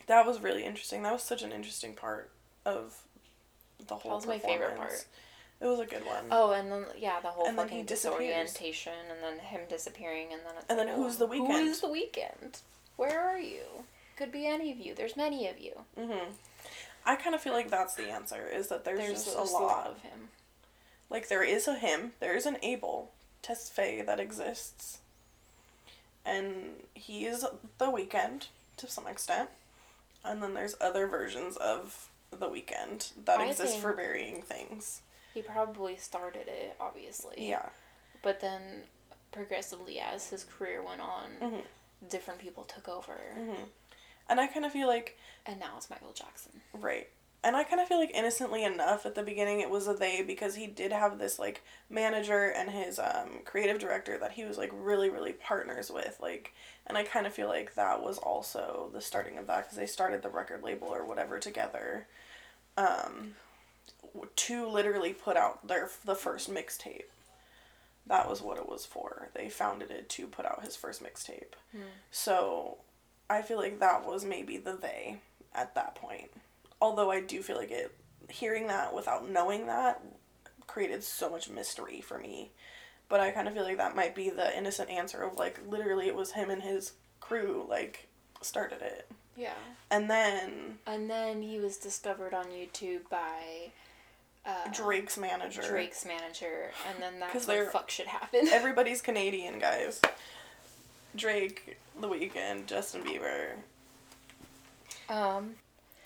That was really interesting. That was such an interesting part of the whole. That was my favorite performance. It was a good one. oh, and then yeah, the whole And then he fucking disorientation, and then him disappearing, and then it's And like, then oh, who's the Weeknd? Who is the Weeknd? Where are you? Could be any of you. There's many of you. Mhm. I kind of feel like that's the answer. Is that there's, There's, just just a lot. of him. Like there is a him, there is an Abel Tesfaye that exists, and he is the Weeknd to some extent, and then there's other versions of the Weeknd that I exist for varying things. He probably started it, obviously. Yeah. But then, progressively, as his career went on, Mhm. different people took over. hmm And I kind of feel like And now it's Michael Jackson. Right. And I kind of feel like innocently enough at the beginning it was a they because he did have this like manager and his um creative director that he was like really really partners with like and I kind of feel like that was also the starting of that because they started the record label or whatever together um to literally put out their the first mixtape. That was what it was for. They founded it to put out his first mixtape. So I feel like that was maybe the they at that point. Although I do feel like it, hearing that without knowing that, created so much mystery for me. But I kind of feel like that might be the innocent answer of like literally it was him and his crew like started it. Yeah. And then And then he was discovered on YouTube by uh, Drake's manager. Drake's manager, and then that's when they're- fuck shit happened. Everybody's Canadian, guys. Drake, The Weeknd, Justin Bieber. um,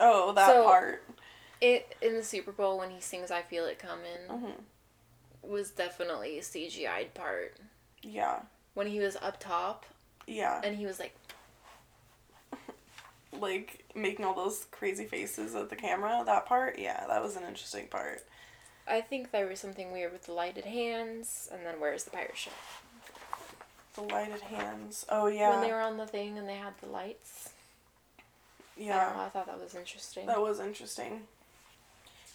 Oh, that So- part. it in the Super Bowl when he sings "I Feel It Coming" hmm was definitely a CGI'd part. Yeah. When he was up top Yeah. and he was like, like making all those crazy faces at the camera that part yeah that was an interesting part I think there was something weird with the lighted hands, and then where's the pirate ship? the lighted hands oh yeah When they were on the thing and they had the lights. I yeah I thought that was interesting. that was interesting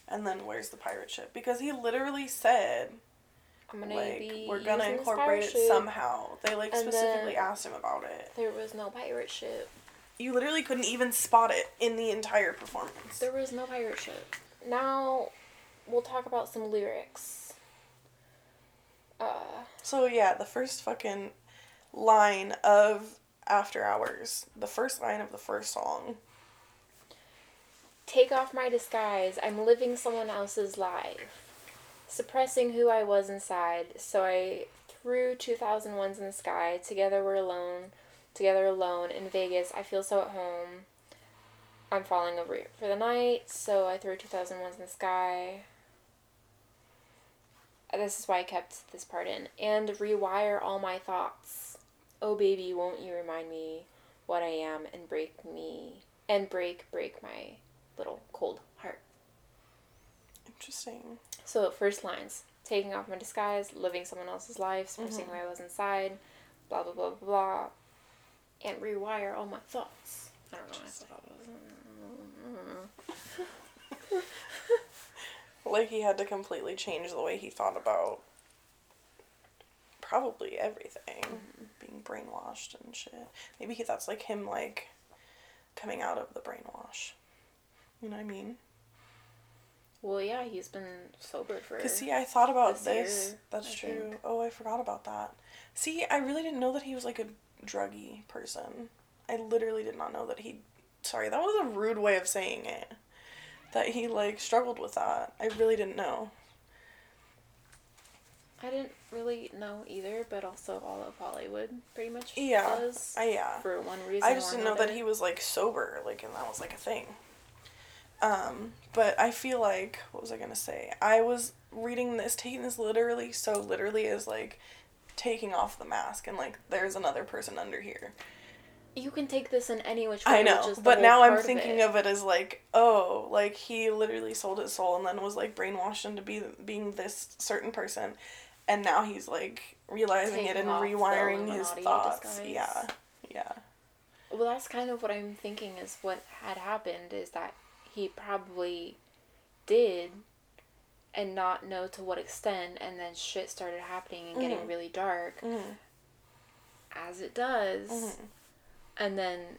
and then where's the pirate ship because he literally said I'm gonna like be we're gonna incorporate it ship. somehow they like And specifically asked him about it There was no pirate ship. you literally couldn't even spot it in the entire performance There was no pirate ship. Now, we'll talk about some lyrics. Uh, so yeah the first fucking line of after hours the first line of the first song take off my disguise. I'm living someone else's life. Suppressing who I was inside. So I threw 2001s in the sky. Together we're alone. Together alone in Vegas. I feel so at home. I'm falling over for the night. So I threw 2001s in the sky. This is why I kept this part in. And rewire all my thoughts. Oh baby, won't you remind me what I am and break me and break break my little cold heart. interesting So first lines: taking off my disguise, living someone else's life, suppressing Mhm. who I was inside, blah blah blah blah blah, and rewire all my thoughts. I don't know. I thought. Like he had to completely change the way he thought about probably everything. Being brainwashed and shit. Maybe he that's like him like coming out of the brainwash. You know what I mean? Well, yeah, he's been sober for. Cause see, I thought about this this. year, That's I true. think. Oh, I forgot about that. See, I really didn't know that he was like a druggy person. I literally did not know that he. Sorry, that was a rude way of saying it. That he like struggled with that. I really didn't know. I didn't really know either, but also all of Hollywood pretty much Yeah, does I yeah. for one reason. I just didn't know that he was like sober, like, and that was like a thing. Um, but I feel like what was I gonna say? I was reading this, taking this literally so literally as like taking off the mask and like there's another person under here. You can take this in any which way. I know, but now I'm thinking it. of it as like, oh, like he literally sold his soul and then was like brainwashed into be being this certain person, and now he's like realizing it and rewiring his thoughts. disguise. Yeah, yeah. Well, that's kind of what I'm thinking is what had happened is that he probably did and not know to what extent, and then shit started happening and getting Mhm. really dark, Mm-hmm. as it does. Mhm. And then,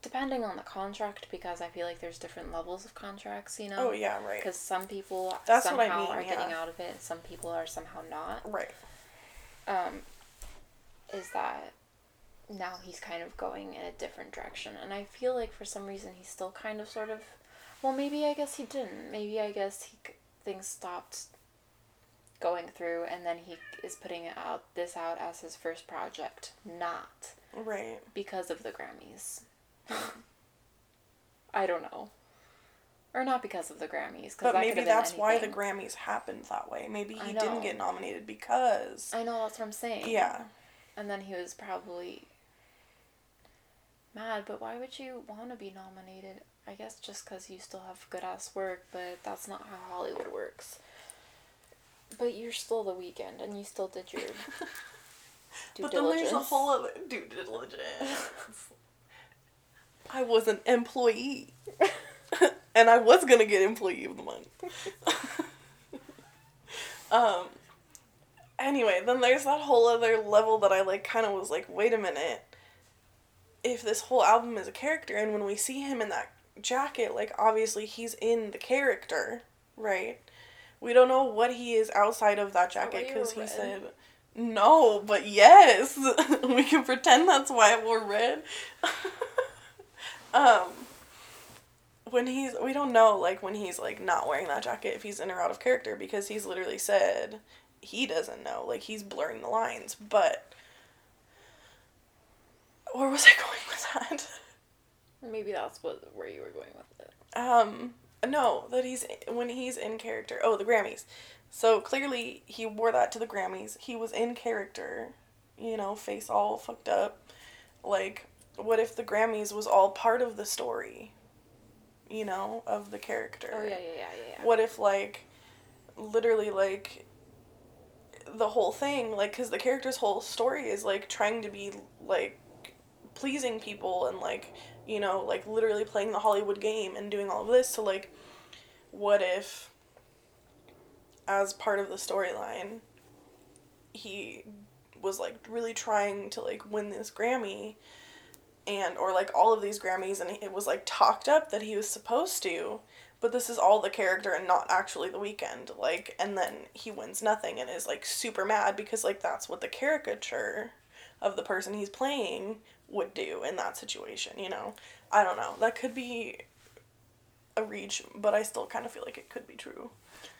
depending on the contract, because I feel like there's different levels of contracts, you know? Oh yeah, right. Because some people That's what I mean, are getting out of it, and some people are somehow not. Right. um, is that now he's kind of going in a different direction. And I feel like for some reason he's still kind of sort of. Well, maybe I guess he didn't. Maybe I guess he things stopped going through, and then he is putting out this out as his first project, not Right. because of the Grammys. I don't know. Or not because of the Grammys. But that maybe that's why the. Grammys happened that way. Maybe he didn't get nominated because. I know that's what I'm saying. Yeah. And then he was probably mad, but why would you want to be nominated? I guess just because you still have good ass work, but that's not how Hollywood works. But you're still the Weeknd, and you still did your due but then there's a whole other due diligence. I was an employee. and I was gonna get employee of the month. um anyway, then there's that whole other level that I like kind of was like, wait a minute. If this whole album is a character and when we see him in that jacket, like obviously he's in the character, right? We don't know what he is outside of that jacket because he red. said no, but yes, we can pretend that's why I wore red. um, when he's, we don't know like when he's like not wearing that jacket if he's in or out of character because he's literally said he doesn't know, like he's blurring the lines. But where was I going with that? Maybe that's what where you were going with it. Um, no, that he's when he's in character. Oh, the Grammys. So clearly he wore that to the Grammys. He was in character, you know, face all fucked up. Like, what if the Grammys was all part of the story? You know, of the character. Oh yeah, yeah, yeah, yeah. yeah. What if like, literally like. The whole thing, like, because the character's whole story is like trying to be like pleasing people and like you know like literally playing the hollywood game and doing all of this so like what if as part of the storyline he was like really trying to like win this grammy and or like all of these grammys and it was like talked up that he was supposed to but this is all the character and not actually the Weeknd like and then he wins nothing and is like super mad because like that's what the caricature of the person he's playing would do in that situation, you know? I don't know. That could be a reach, but I still kind of feel like it could be true.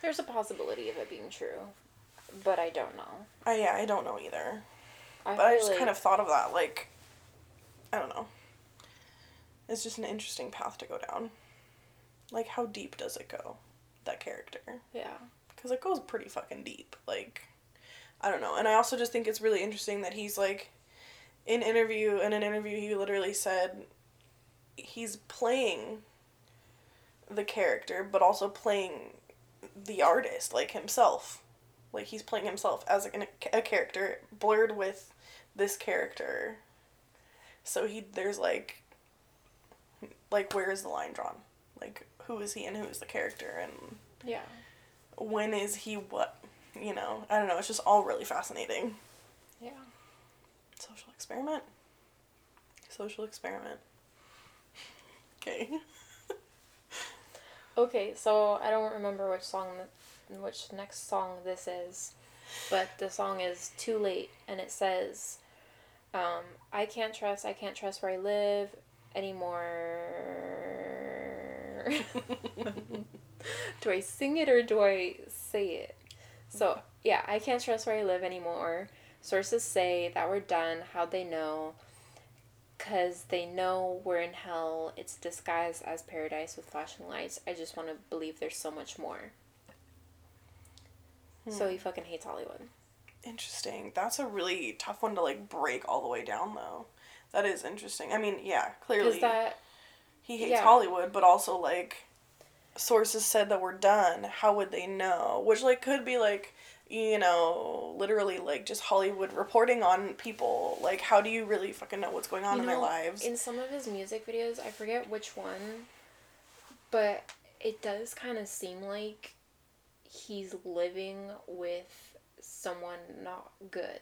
There's a possibility of it being true, but I don't know. I yeah, I don't know either. I But I just like- kind of thought of that like I don't know. It's just an interesting path to go down. Like how deep does it go? That character. yeah. Cuz it goes pretty fucking deep. Like I don't know. And I also just think it's really interesting that he's like in interview in an interview he literally said he's playing the character but also playing the artist like himself. Like he's playing himself as a, a character blurred with this character. So he there's like like where is the line drawn? Like who is he and who is the character and Yeah. when is he what? You know, I don't know. It's just all really fascinating. Social experiment. Social experiment. Okay. Okay, so I don't remember which song, which next song this is, but the song is "Too Late," and it says, um, "I can't trust, I can't trust where I live anymore." do I sing it or do I say it? So yeah, I can't trust where I live anymore. Sources say that we're done. How'd they know? Cause they know we're in hell. It's disguised as paradise with flashing lights. I just want to believe there's so much more. So hmm. he fucking hates Hollywood. Interesting. That's a really tough one to like break all the way down though. That is interesting. I mean, yeah, clearly that he hates yeah. Hollywood, but also like sources said that we're done. How would they know? Which like could be like you know, literally like just Hollywood reporting on people. Like, how do you really fucking know what's going on you in their lives? In some of his music videos, I forget which one, but it does kind of seem like he's living with someone not good.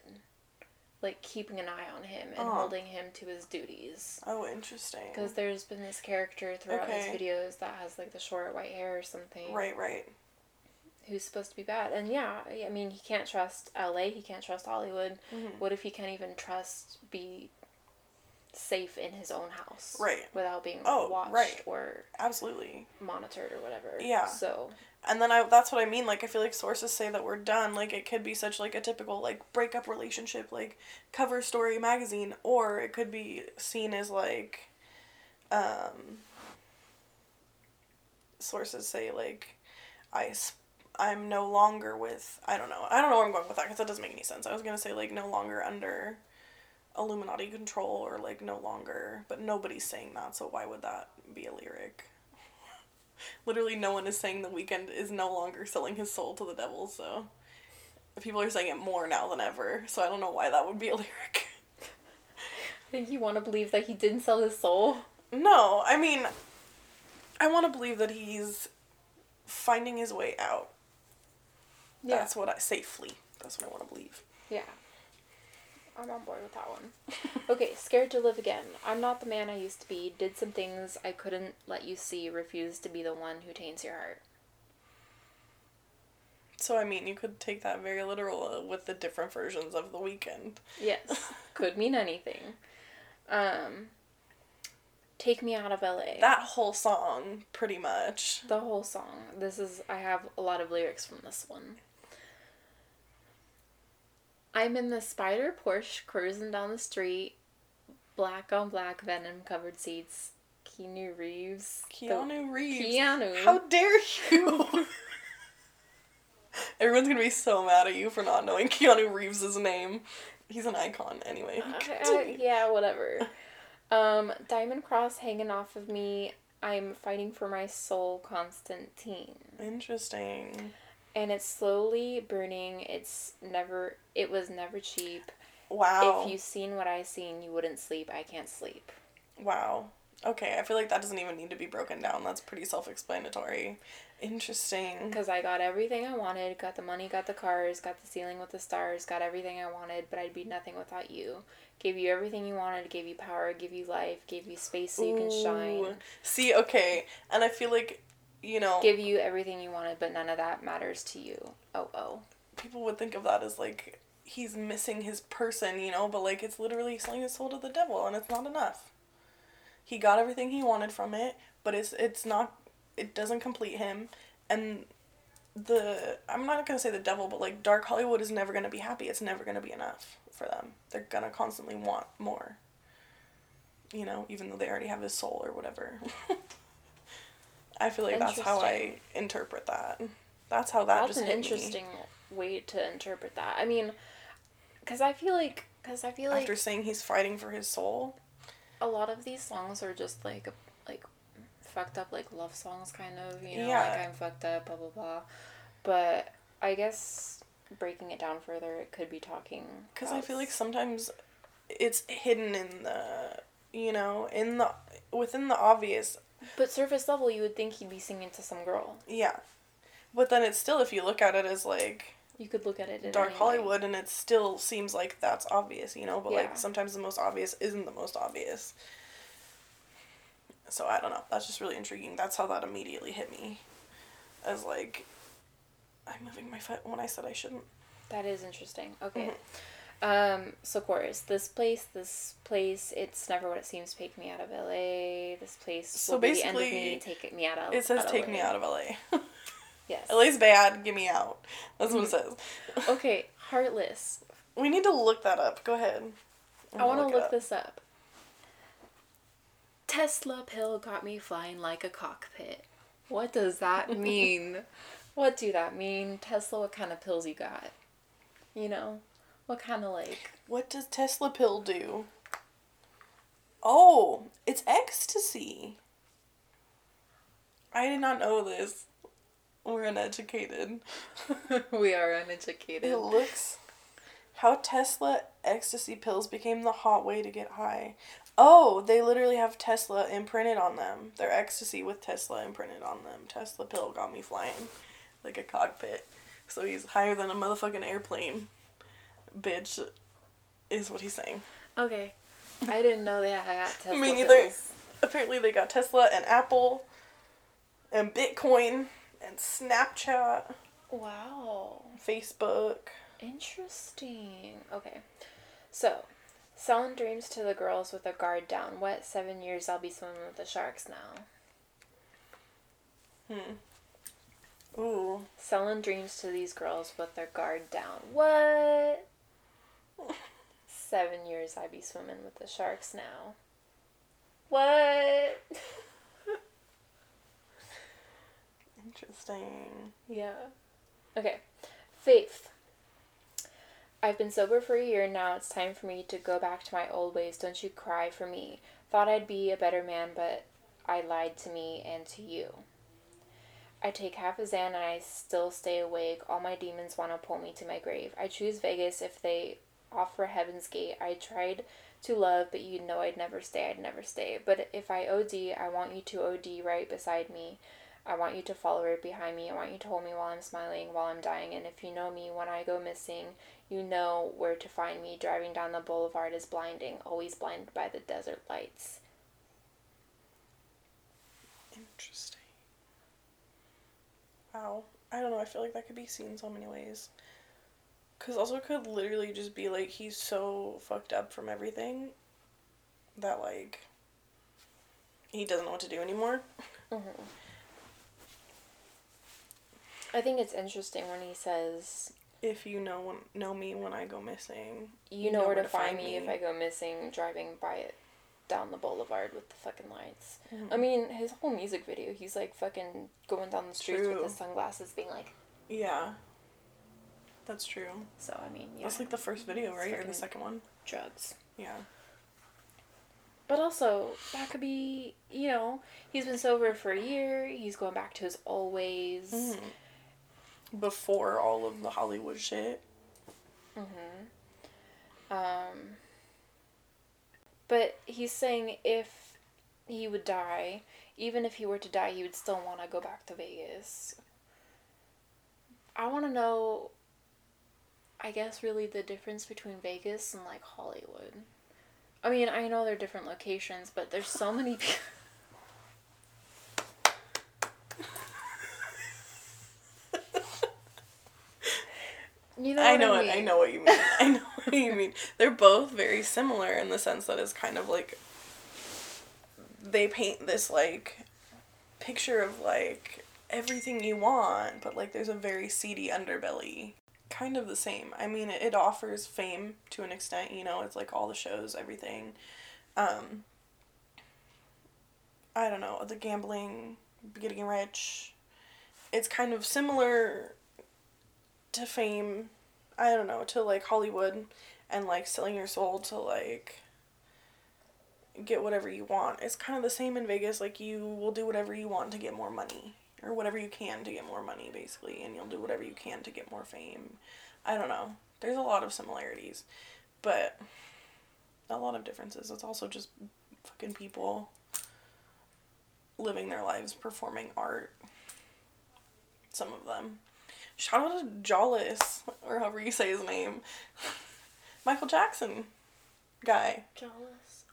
Like keeping an eye on him and Oh. holding him to his duties. oh, interesting. Because there's been this character throughout Okay. his videos that has like the short white hair or something. Right, right. Who's supposed to be bad. And yeah, I mean, he can't trust LA, he can't trust Hollywood. Mhm. What if he can't even trust be safe in his own house? Right. Without being Oh, watched right. or Absolutely. monitored or whatever. Yeah. So, And then I that's what I mean. Like I feel like sources say that we're done. Like it could be such like a typical like breakup relationship, like cover story magazine, or it could be seen as like, um, sources say like, I, sp- I'm no longer with. I don't know. I don't know where I'm going with that because that doesn't make any sense. I was gonna say like no longer under Illuminati control or like no longer, but nobody's saying that. So why would that be a lyric? Literally, no one is saying the Weeknd is no longer selling his soul to the devil. So people are saying it more now than ever. So I don't know why that would be a lyric. I think you want to believe that he didn't sell his soul. No, I mean, I want to believe that he's finding his way out. Yeah. That's what I safely. That's what I want to believe. Yeah. I'm on board with that one. Okay, scared to live again. I'm not the man I used to be. Did some things I couldn't let you see. Refused to be the one who taints your heart. So I mean, you could take that very literal uh, with the different versions of the Weeknd. Yes, could mean anything. Um, take me out of LA. That whole song, pretty much. the whole song. This is I have a lot of lyrics from this one. I'm in the Spyder Porsche cruising down the street, black on black venom covered seats. Keanu Reeves. the- Keanu Reeves. Keanu. How dare you? Everyone's gonna be so mad at you for not knowing Keanu Reeves' name. He's an icon anyway. Uh, uh, yeah, whatever. Um, diamond cross hanging off of me. I'm fighting for my soul, Constantine. Interesting. And it's slowly burning. It's never. It was never cheap. Wow. If you've seen what I've seen, you wouldn't sleep. I can't sleep. Wow. Okay, I feel like that doesn't even need to be broken down. That's pretty self explanatory. Interesting. Because I got everything I wanted. Got the money. Got the cars. Got the ceiling with the stars. Got everything I wanted. But I'd be nothing without you. Gave you everything you wanted. Gave you power. Gave you life. Gave you space so you can shine. See, okay, and I feel like, you know, Give you everything you wanted, but none of that matters to you. Oh oh. people would think of that as like he's missing his person, you know, but like it's literally selling his soul to the devil, and it's not enough. He got everything he wanted from it, but it's it's not. It doesn't complete him, and the I'm not gonna say the devil, but like dark Hollywood is never gonna be happy. It's never gonna be enough for them. They're gonna constantly want more. You know, even though they already have his soul or whatever. I feel like that's how I interpret that. That's how that That's just an hit me. interesting way to interpret that. I mean, because I feel like, because I feel like After saying he's fighting for his soul. a lot of these songs are just like like fucked up like love songs kind of you know Yeah. like i'm fucked up blah blah blah but i guess breaking it down further it could be talking Because I feel like sometimes it's hidden in the, you know, in the, within the obvious. But surface level you would think he'd be singing to some girl Yeah. But then it's still, if you look at it as like you could look at it in dark. Hollywood, and it still seems like that's obvious, you know, but Yeah. like sometimes the most obvious isn't the most obvious. So I don't know. That's just really intriguing. That's how that immediately hit me. As like, I'm moving my foot when I said I shouldn't. that is interesting okay Mm-hmm. Um so chorus this place this place it's never what it seems take me out of la this place So will be the end of me take me out of It says out take me out of LA. yes LA's bad, get me out. That's what it says. okay heartless We need to look that up. Go ahead. I'm I want to look, up. this up. Tesla pill got me flying like a cockpit. What does that mean? what do that mean? Tesla, what kind of pills you got? You know? What kind of like. What does Tesla pill do? Oh, it's ecstasy. I did not know this. We're uneducated. we are uneducated. It looks how Tesla ecstasy pills became the hot way to get high. Oh, they literally have Tesla imprinted on them. They're ecstasy with Tesla imprinted on them. Tesla pill got me flying like a cockpit. So he's higher than a motherfucking airplane. Bitch is what he's saying. Okay. I didn't know they had Tesla Me neither. pills. Apparently they got Tesla and Apple and Bitcoin and Snapchat, Wow. Facebook. Interesting. Okay. So, selling dreams to the girls with a guard down. What seven years I'll be swimming with the sharks now. Hmm. Ooh. Selling dreams to these girls with their guard down. What? Seven years I be swimming with the sharks now. What? Interesting. Yeah. Okay. Faith. I've been sober for a year now. It's time for me to go back to my old ways. Don't you cry for me. Thought I'd be a better man, but I lied to me and to you. I take half a Xan and I still stay awake. All my demons want to pull me to my grave. I choose Vegas if they offer Heaven's Gate. I tried to love, but you know I'd never stay. I'd never stay. But if I OD, I want you to OD right beside me. I want you to follow right behind me. I want you to hold me while I'm smiling, while I'm dying. And if you know me when I go missing, you know where to find me. Driving down the boulevard is blinding, always blinded by the desert lights. Interesting. Wow. I don't know. I feel like that could be seen so many ways. Because also it could literally just be like he's so fucked up from everything that like he doesn't know what to do anymore. Mm-hmm. I think it's interesting when he says, If you know when, know me when I go missing, "You know, where, to, find, me, if I go missing, driving by it down the boulevard with the fucking lights." Mhm. I mean, his whole music video, he's like fucking going down the streets True. with his sunglasses, being like, yeah, that's true. "So I mean, yeah, That's like the first video, right, or the second one? drugs." Yeah. But also, that could be, you know, he's been sober for a year. He's going back to his old ways. Mhm. Before all of the Hollywood shit. Mm-hmm. Um, but he's saying if he would die, even if he were to die, he would still want to go back to Vegas. I want to know, I guess, really the difference between Vegas and like Hollywood. I mean, I know they're different locations, but there's so many people. You know I know I it. mean? I know what you mean. I know what you mean. They're both very similar in the sense that it's kind of like they paint this like picture of like everything you want, but like there's a very seedy underbelly. Kind of the same. I mean, it, offers fame to an extent, you know, it's like all the shows, everything. Um I don't know, the gambling, getting rich. It's kind of similar to fame i don't know to like hollywood and like selling your soul to like get whatever you want it's kind of the same in vegas like you will do whatever you want to get more money or whatever you can to get more money basically and you'll do whatever you can to get more fame i don't know there's a lot of similarities but a lot of differences it's also just fucking people living their lives performing art some of them Shout out to Jalles, or however you say his name. Michael Jackson guy. Yeah,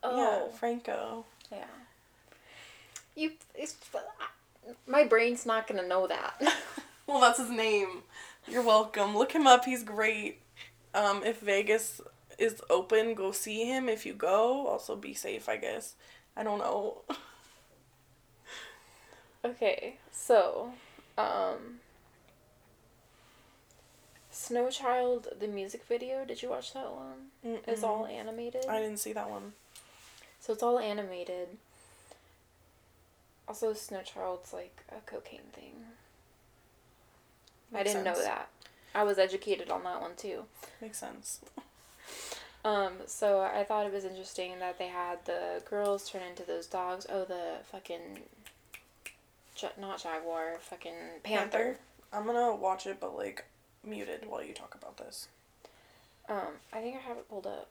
Oh, Franco. yeah. You, it's, my brain's not gonna know that. Well, that's his name. You're welcome. Look him up. He's great. Um, if Vegas is open, go see him. If you go, also be safe, I guess. I don't know. okay, so, um, Snow Child, the music video. Did you watch that one? It's Mm-mm. all animated. I didn't see that one. So it's all animated. Also, Snow Child's like a cocaine thing. I didn't know that. I was educated on that one too. Makes sense. Um, so I thought it was interesting that they had the girls turn into those dogs. Oh, the fucking, ja- not jaguar, fucking panther. Panther? I'm gonna watch it, but like muted while you talk about this. Um, I think I have it pulled up.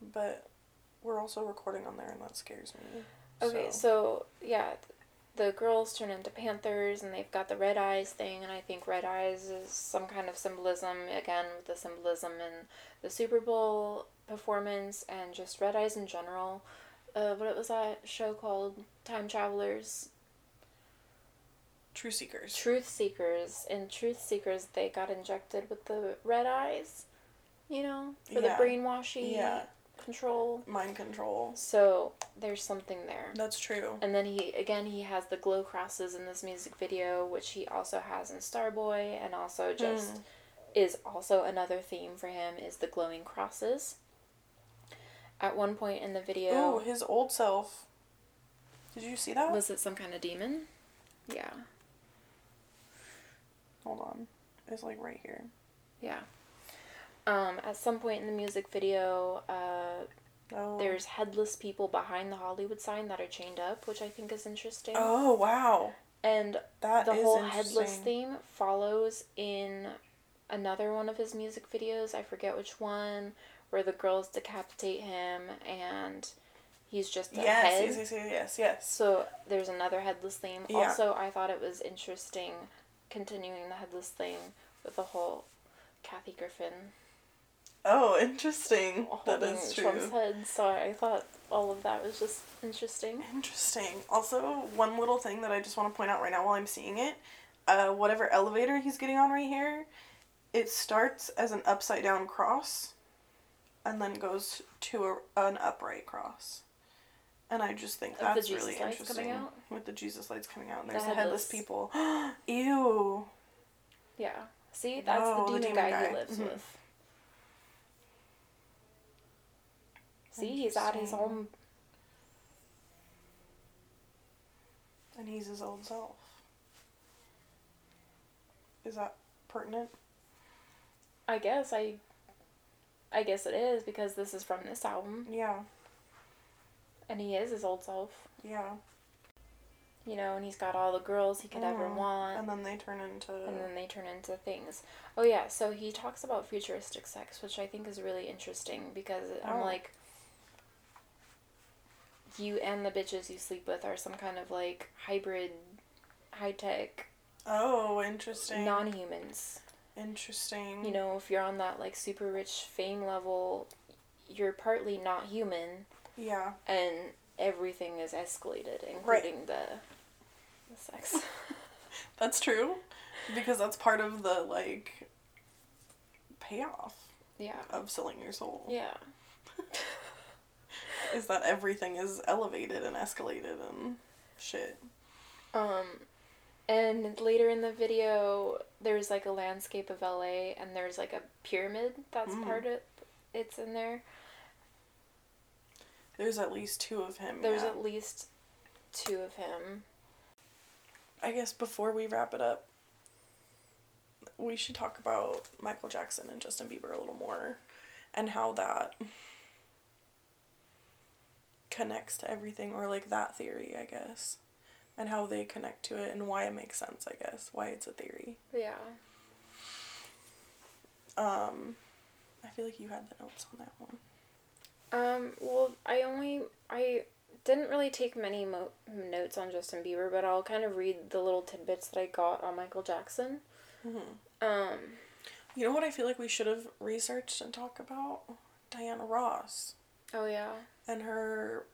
But we're also recording on there, and that scares me. Okay, so, yeah, the girls turn into panthers, and they've got the red eyes thing, and I think red eyes is some kind of symbolism again with the symbolism in the Super Bowl performance and just red eyes in general. Uh, what was that show called? Time Travelers. truth Seekers. Truth Seekers. In Truth Seekers, they got injected with the red eyes, you know, for Yeah. the brainwashing Yeah. Control. Mind control. So there's something there. That's true. And then he again he has the glow crosses in this music video, which he also has in Starboy, and also just Mm. is also another theme for him is the glowing crosses. At one point in the video, Oh, his old self. Did you see that? was it some kind of demon? Yeah. Hold on. It's like right here. Yeah. Um, at some point in the music video, uh, Oh. there's headless people behind the Hollywood sign that are chained up, which I think is interesting. Oh wow. And That the whole headless theme follows in another one of his music videos. I forget which one, where the girls decapitate him and he's just a Yes, head. yes, yes, yes, yes, yes. So there's another headless theme. Yeah. Also, I thought it was interesting continuing the headless theme with the whole Kathy Griffin Oh, interesting. That is true. Trump's head. So I thought all of that was just interesting. Interesting. Also, one little thing that I just want to point out right now while I'm seeing it, uh, whatever elevator he's getting on right here, it starts as an upside down cross, and then goes to a, an upright cross. And I just think that's really lights interesting. coming out? With the Jesus lights coming out, and The there's the headless, headless. people. Ew. Yeah. See, that's the the demon, demon guy, guy. he lives Mhm. with. See, he's at his home. And he's his old self. Is that pertinent? I guess I. I guess it is because this is from this album, Yeah. and he is his old self. Yeah. You know, and he's got all the girls he could ever Mm. want. And then they turn into. and then they turn into things. Oh yeah, so he talks about futuristic sex, which I think is really interesting because I'm Oh. like you and the bitches you sleep with are some kind of like hybrid high tech Oh, interesting. non humans. Interesting. You know, if you're on that like super rich fame level, you're partly not human Yeah. and everything is escalated, Right. including the, the sex. That's true. Because that's part of the, like, payoff yeah. of selling your soul. Yeah. Is that everything is elevated and escalated and shit. Um, and later in the video, there's like a landscape of LA, and there's like a pyramid that's Mm. part of it's in there. There's at least two of him. There's yeah. at least two of him. I guess before we wrap it up, we should talk about Michael Jackson and Justin Bieber a little more and how that connects to everything or like that theory, I guess. And how they connect to it and why it makes sense, I guess. Why it's a theory. Yeah. Um I feel like you had the notes on that one. Um. Well, I only I didn't really take many mo- notes on Justin Bieber, but I'll kind of read the little tidbits that I got on Michael Jackson. Mhm. Um. You know what I feel like we should have researched and talked about? Diana Ross. Oh yeah. and her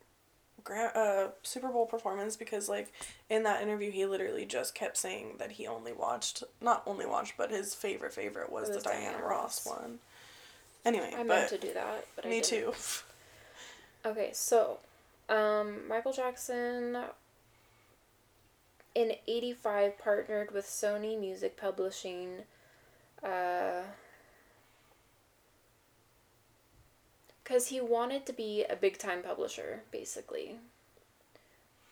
gra- uh, Super Bowl performance because like in that interview he literally just kept saying that he only watched not only watched but his favorite favorite was, It the Diana, Diana Ross Ross. one. Anyway, I meant to do that, but I me too. Okay, so um, Michael Jackson in 85 partnered with Sony Music Publishing uh cuz he wanted to be a big time publisher basically,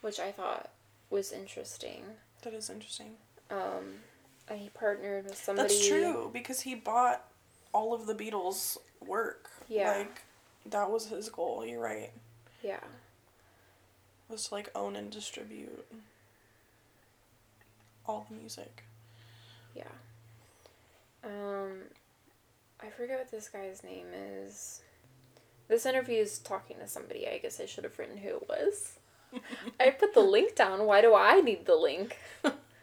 which I thought was interesting. That is interesting. Um and he partnered with somebody That's true because he bought all of the Beatles' work. Yeah. Like that was his goal. You're right. Yeah. Was to like own and distribute all the music. Yeah. Um, I forget what this guy's name is. This interview is talking to somebody. I guess I should have written who it was. I put the link down. Why do I need the link?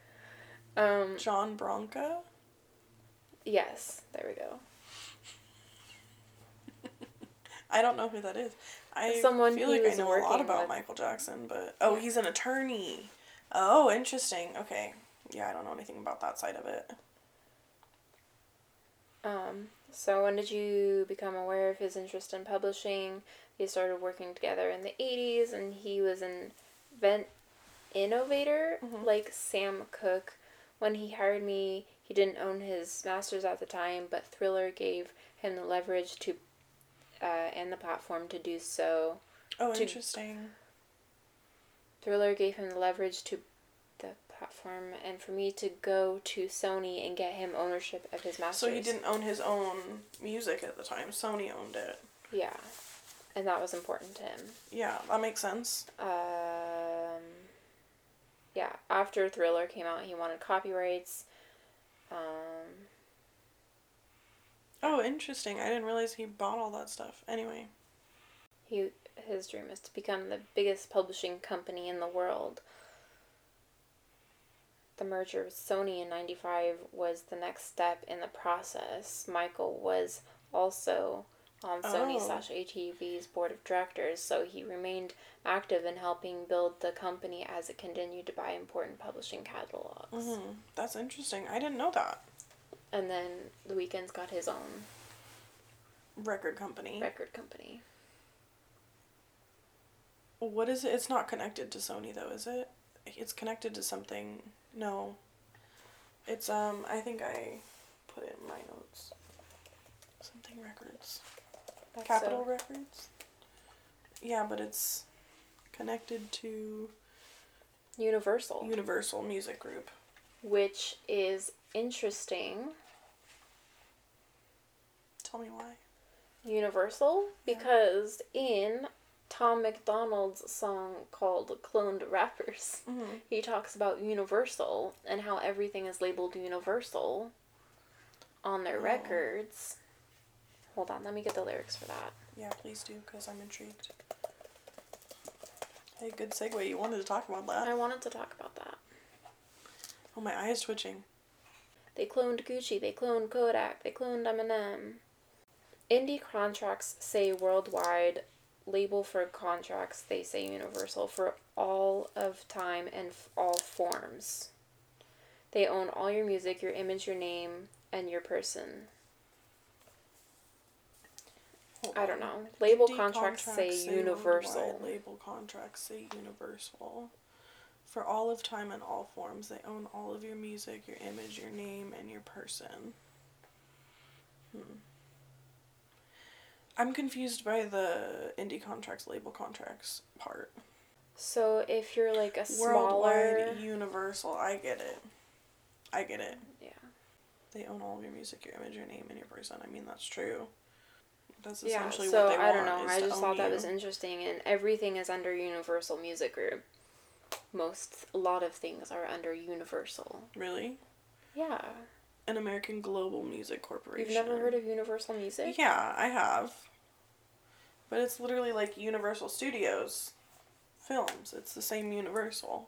um, John Branca? yes, there we go. I don't know who that is. I Someone feel like I know a lot about with. Michael Jackson, but oh, he's an attorney. Oh, interesting. Okay, yeah, I don't know anything about that side of it. Um, so when did you become aware of his interest in publishing? They started working together in the 80s, and he was an event innovator Mhm. like Sam Cooke. When he hired me, he didn't own his master's at the time, but Thriller gave him the leverage to uh, and the platform to do so. Oh, To- interesting. Thriller gave him the leverage to platform and for me to go to Sony and get him ownership of his masters. So he didn't own his own music at the time. Sony owned it. Yeah. And that was important to him. Yeah, that makes sense. Um, yeah, after Thriller came out, he wanted copyrights. Um, Oh, interesting. I didn't realize he bought all that stuff. Anyway. he his dream is to become the biggest publishing company in the world. The merger with Sony in 95 was the next step in the process. Michael was also on Sony Oh. slash ATV's board of directors, so he remained active in helping build the company as it continued to buy important publishing catalogs. hmm That's interesting. I didn't know that. And then The Weeknd's got his own Record company. record company. What is it? It's not connected to Sony though, is it? It's connected to something. No. It's um I think I put it in my notes. Something records. That's Capitol so- Records? Yeah, but it's connected to Universal, Universal Music Group. which is interesting. Tell me why. Universal Yeah. because in Tom MacDonald's song called Cloned Rappers, Mm-hmm. he talks about Universal and how everything is labeled Universal on their Oh. records. Hold on, let me get the lyrics for that. Yeah, please do, because I'm intrigued. Hey, good segue. You wanted to talk about that. I wanted to talk about that. Oh, my eye is twitching. They cloned Gucci, they cloned Kodak, they cloned Eminem. Indie contracts say worldwide, label for contracts they say universal for all of time and f- all forms. They own all your music, your image, your name, and your person. Hold I don't know. Label Indie contracts say universal. Label contracts say universal. For all of time and all forms, they own all of your music, your image, your name, and your person. Hmm. I'm confused by the indie contracts, label contracts part. So if you're like a smaller, Worldwide, universal. I get it. I get it. yeah, They own all of your music, your image, your name, and your person. I mean, that's true. That's yeah. essentially So what they I want. I don't know. I just thought that you. was interesting, and everything is under Universal Music Group. Most, a lot of things are under Universal. Really? Yeah. An American Global Music Corporation. You've never heard of Universal Music? Yeah, I have. But it's literally like Universal Studios films. It's the same Universal.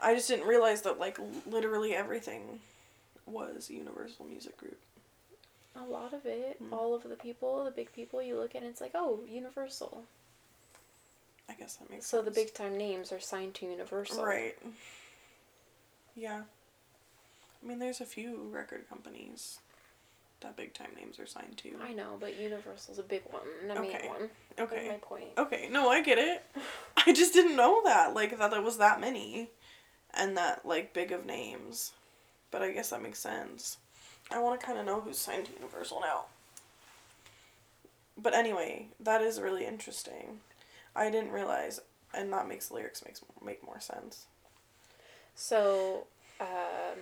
I just didn't realize that like literally everything was Universal Music Group. A lot of it, Hmm. all of the people, the big people, you look at and it's like, oh, Universal. I guess that makes So sense. the big time names are signed to Universal. Right. Yeah. I mean, there's a few record companies that big time names are signed to. I know, but Universal's a big one and a main Okay. That's Okay. my point. Okay, no, I get it. I just didn't know that, like, that there was that many and that, like, big of names. But I guess that makes sense. I want to kind of know who's signed to Universal now. But anyway, that is really interesting. I didn't realize, and that makes lyrics makes make more sense. So, um,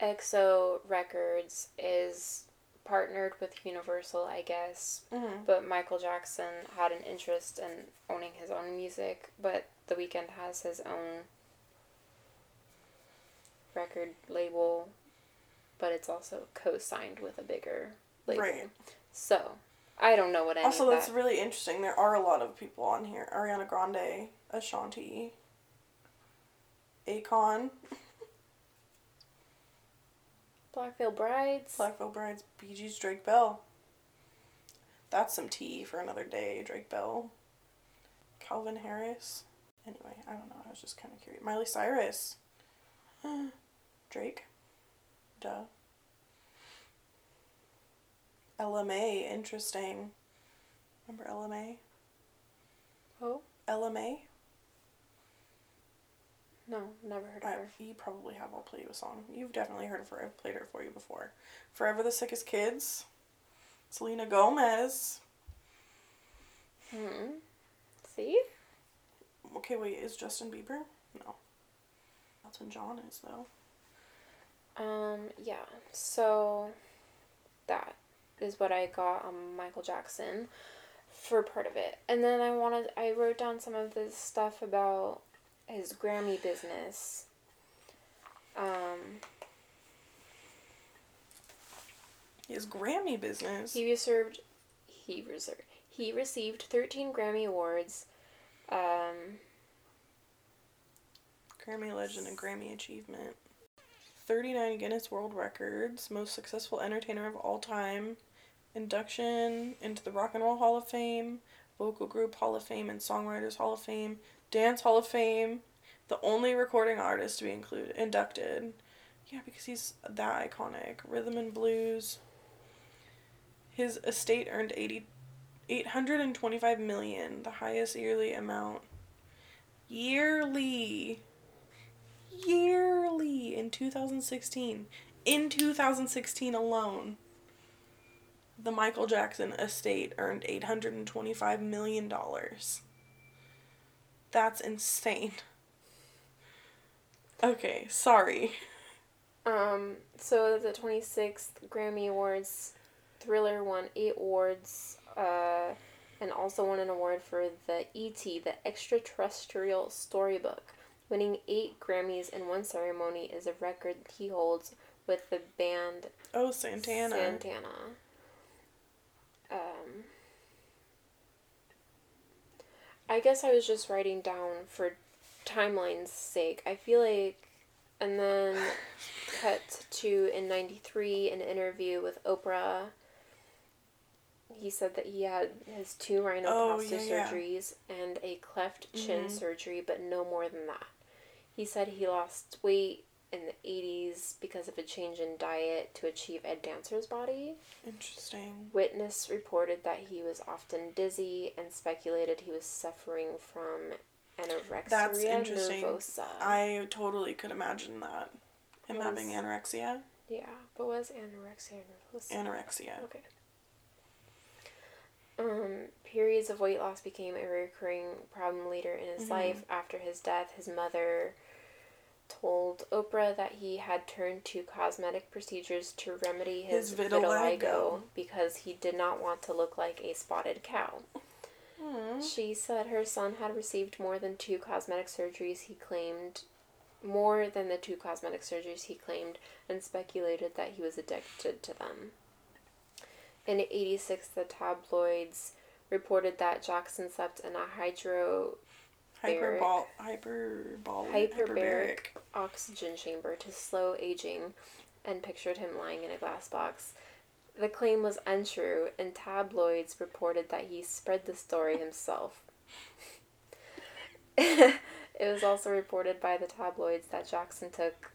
XO Records is partnered with Universal, I guess, Mm-hmm. but Michael Jackson had an interest in owning his own music, but The Weeknd has his own record label, but it's also co-signed with a bigger label. Right. So, I don't know what any Also, that's that. really interesting. There are a lot of people on here: Ariana Grande, Ashanti, Akon, Blackfield Brides. Black Veil Brides, Bee Gees, Drake Bell. That's some tea for another day. Drake Bell, Calvin Harris. Anyway, I don't know. I was just kind of curious. Miley Cyrus, Drake, duh. LMA, interesting. Remember LMA? oh LMA? No, never heard of I, her. you probably have. I'll play you a song. You've definitely heard of her. I've played her for you before. Forever the Sickest Kids. Selena Gomez. Hmm. See? Okay, wait, is Justin Bieber? No. That's when John is, though. Um, yeah. So that is what I got on Michael Jackson for part of it. And then I wanted I wrote down some of the stuff about his Grammy business. Um His Grammy business. he reserved he reserved he received 13 Grammy awards. Um Grammy Legend and Grammy Achievement. 39 Guinness World Records, most successful entertainer of all time, induction into the Rock and Roll Hall of Fame, Vocal Group Hall of Fame and Songwriters Hall of Fame, Dance Hall of Fame, the only recording artist to be included inducted. Yeah, because he's that iconic. Rhythm and Blues. His estate earned 80 825 million, the highest yearly amount. Yearly yearly in 2016. In 2016 alone, the Michael Jackson estate earned $825 million. That's insane. Okay, sorry. Um, so the 26th Grammy Awards, Thriller won eight awards, uh, and also won an award for the E.T., the Extraterrestrial Storybook. Winning eight Grammys in one ceremony is a record he holds with the band Oh, Santana. Santana. I guess I was just writing down for timeline's sake. I feel like, and then cut to in '93 an interview with Oprah. He said that he had his two rhinoplasty Oh, yeah, yeah. surgeries and a cleft chin Mhm. surgery, but no more than that. He said he lost weight in the 80s because of a change in diet to achieve a dancer's body. Interesting. Witness reported that he was often dizzy and speculated he was suffering from anorexia That's interesting. nervosa. I totally could imagine that. Him Was- having anorexia. yeah, but was anorexia nervosa? Anorexia. Okay. Um, periods of weight loss became a recurring problem later in his Mhm. life. After his death, his mother told Oprah that he had turned to cosmetic procedures to remedy his, His vitiligo. vitiligo. because he did not want to look like a spotted cow. Hmm. She said her son had received more than two cosmetic surgeries he claimed more than the two cosmetic surgeries he claimed and speculated that he was addicted to them. In 86, the tabloids reported that Jackson slept in a hydro Hyperbol hyperbolic hyperbaric oxygen chamber to slow aging and pictured him lying in a glass box. The claim was untrue, and tabloids reported that he spread the story himself. it was also reported by the tabloids that Jackson took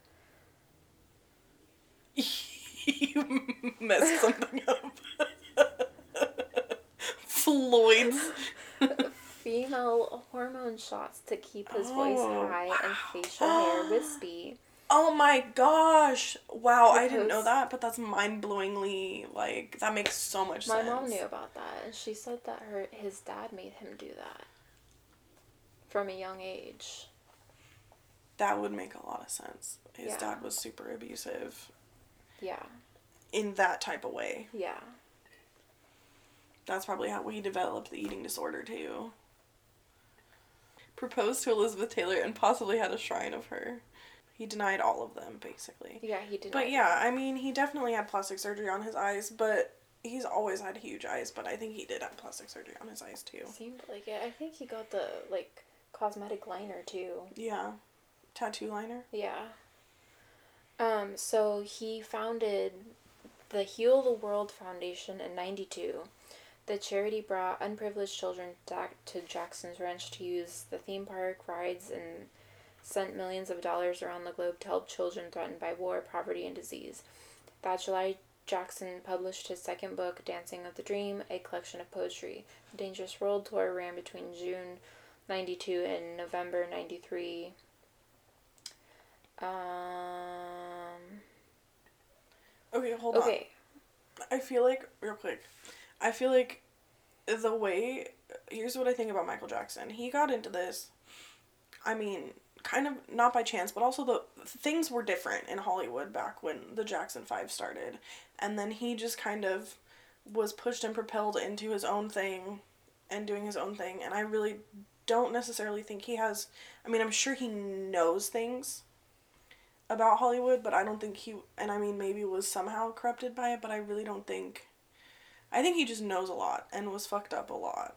you messed something up. Floyd's. Female hormone shots to keep his voice Oh, high and facial hair wispy. Oh my gosh! Wow, I didn't know that, but that's mind blowingly like that makes so much My sense. mom knew about that, and she said that her his dad made him do that from a young age. That would make a lot of sense. His Yeah. dad was super abusive Yeah, in that type of way. yeah. That's probably how he developed the eating disorder too. Proposed to Elizabeth Taylor and possibly had a shrine of her. He denied all of them, basically. Yeah, he did. But yeah, I mean, he definitely had plastic surgery on his eyes, but he's always had huge eyes, but I think he did have plastic surgery on his eyes too. seemed like it. I think he got the like cosmetic liner too. Yeah. Tattoo liner? Yeah. Um. So he founded the Heal the World Foundation in '92. The charity brought unprivileged children back to Jackson's Ranch to use the theme park rides and sent millions of dollars around the globe to help children threatened by war, poverty, and disease. That July, Jackson published his second book, Dancing of the Dream, a collection of poetry. The Dangerous World Tour ran between June 92 and November 93. Um, Okay, hold on. okay. I feel like, real quick, I feel like the way. Here's what I think about Michael Jackson. He got into this I mean, kind of not by chance, but also the things were different in Hollywood back when the Jackson 5 started. And then he just kind of was pushed and propelled into his own thing and doing his own thing. And I really don't necessarily think he has. I mean, I'm sure he knows things about Hollywood, but I don't think he. And I mean, maybe was somehow corrupted by it, but I really don't think. I think he just knows a lot and was fucked up a lot.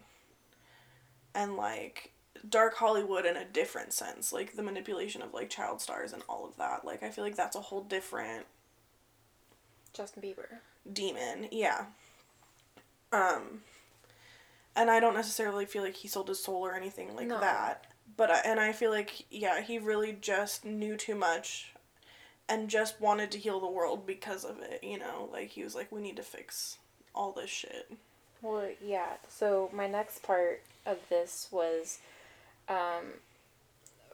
And like dark Hollywood in a different sense, like the manipulation of like child stars and all of that. Like I feel like that's a whole different Justin Bieber. demon. Yeah. Um and I don't necessarily feel like he sold his soul or anything like No. that. But I, and I feel like yeah, he really just knew too much and just wanted to heal the world because of it, you know? Like he was like we need to fix all this shit. Well, yeah. So my next part of this was um,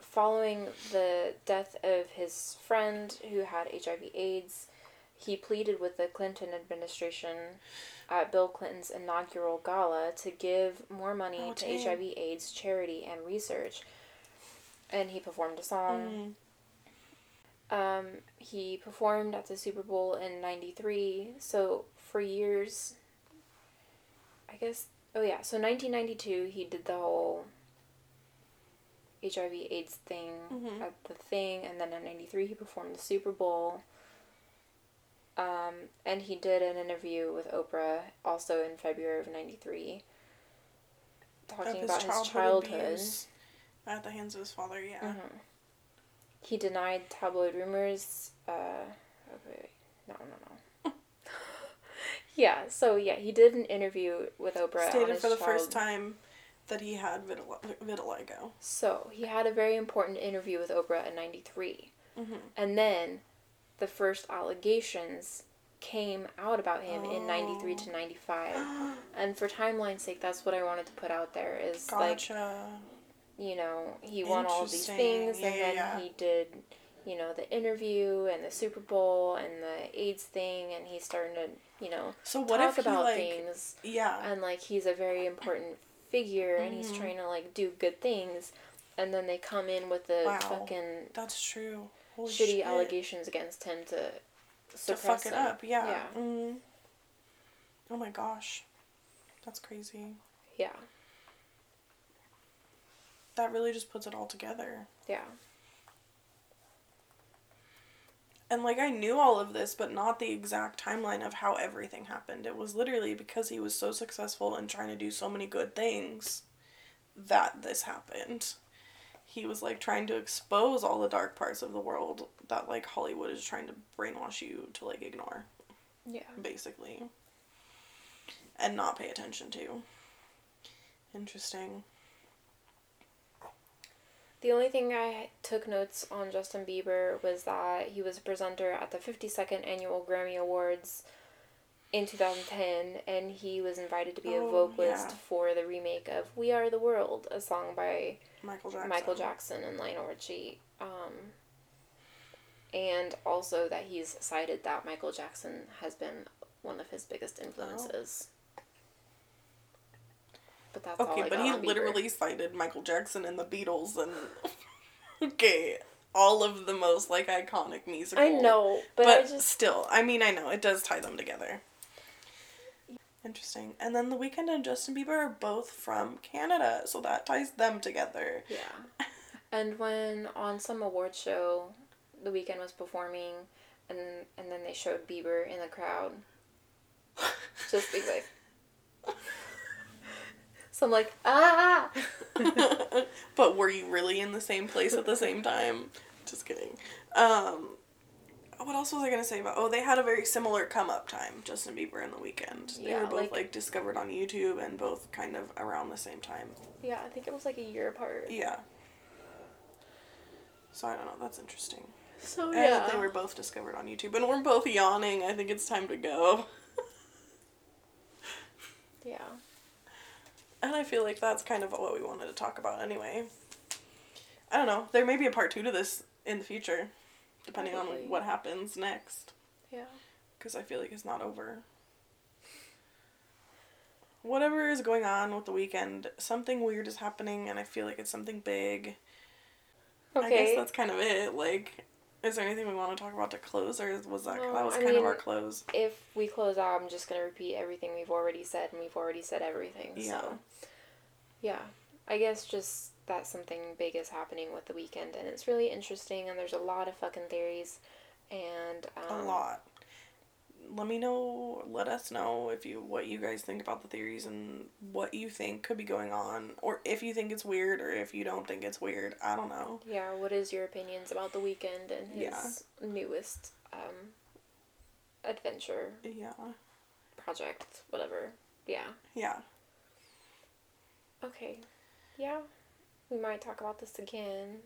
following the death of his friend who had HIV/AIDS. He pleaded with the Clinton administration at Bill Clinton's inaugural gala to give more money Oh, to. HIV/AIDS charity and research. And he performed a song. Mm. Um, he performed at the Super Bowl in '93. So for years, I guess. Oh yeah. So 1992, he did the whole HIV/AIDS thing Mhm. at the thing, and then in '93 he performed the Super Bowl. Um, and he did an interview with Oprah also in February of '93, talking his about his childhood childhood. abuse at the hands of his father, yeah. Mhm. He denied tabloid rumors. Uh, okay, no, no, no. Yeah, so yeah, he did an interview with Oprah. Stated for the child- first time that he had vitil- vitiligo. So he had a very important interview with Oprah in '93, Mm-hmm. and then the first allegations came out about him in '93 to '95. And for timeline's sake, that's what I wanted to put out there is like you know, he won all these things, Yeah, and then yeah. he did, you know, the interview and the Super Bowl and the AIDS thing, and he's starting to, you know, so what talk if he about like things, yeah and like he's a very important figure, and he's Mhm. trying to like do good things, and then they come in with the Wow. fucking that's true. Holy shitty shit. allegations against him to to suppress fuck it him. up. Yeah. yeah, Mm. Oh my gosh, that's crazy. yeah, That really just puts it all together. yeah. And like I knew all of this, but not the exact timeline of how everything happened. It was literally because he was so successful and trying to do so many good things that this happened. He was like trying to expose all the dark parts of the world that like Hollywood is trying to brainwash you to like ignore, Yeah. basically. And not pay attention to. Interesting. The only thing I took notes on Justin Bieber was that he was a presenter at the 52nd Annual Grammy Awards in 2010, and he was invited to be a Oh, vocalist yeah. for the remake of We Are the World, a song by Michael Jackson. Michael Jackson and Lionel Richie. Um, and also that he's cited that Michael Jackson has been one of his biggest influences. But that's all Okay, but he Bieber. literally cited Michael Jackson and the Beatles and okay, all of the most like iconic musical. I know, but, but, I just still, I mean, I know it does tie them together. Interesting. And then The Weeknd and Justin Bieber are both from Canada, so that ties them together. Yeah. And when on some award show, the Weeknd was performing, and and then they showed Bieber in the crowd, just like. So I'm like, ah. but were you really in the same place at the same time? Just kidding. Um, what else was I gonna say about? Oh, they had a very similar come up time. Justin Bieber and The Weeknd. They Yeah, were both like- like, discovered on YouTube and both kind of around the same time. Yeah, I think it was like a year apart. Yeah. So I don't know. That's interesting. So And that they were both discovered on YouTube, and we're both yawning. I think it's time to go. Yeah. And I feel like that's kind of what we wanted to talk about anyway. I don't know. There may be a part two to this in the future, depending Probably. on what happens next. Yeah. Because I feel like it's not over. Whatever is going on with the Weeknd, something weird is happening, and I feel like it's something big. Okay. I guess that's kind of it. Like, is there anything we want to talk about to close, or was that No, that was I kind of our close? If we close out, I'm just gonna repeat everything we've already said, and we've already said everything. Yeah. So, yeah, I guess just that something big is happening with the Weeknd, and it's really interesting, and there's a lot of fucking theories, and um, A lot. Let me know. Let us know if you what you guys think about the theories and what you think could be going on, or if you think it's weird, or if you don't think it's weird. I don't know. Yeah, what is your opinions about the Weeknd and his Yeah. newest um, adventure Yeah. project, whatever? Yeah. Yeah. Okay. Yeah. We might talk about this again.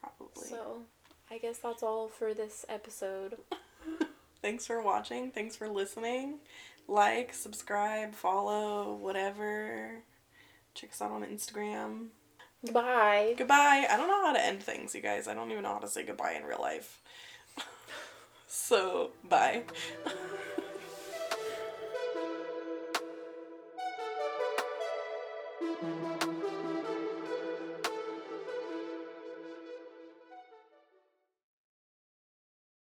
Probably. So, I guess that's all for this episode. Thanks for watching. Thanks for listening. Like, subscribe, follow, whatever. Check us out on Instagram. Goodbye. Goodbye. I don't know how to end things, you guys. I don't even know how to say goodbye in real life. so, bye.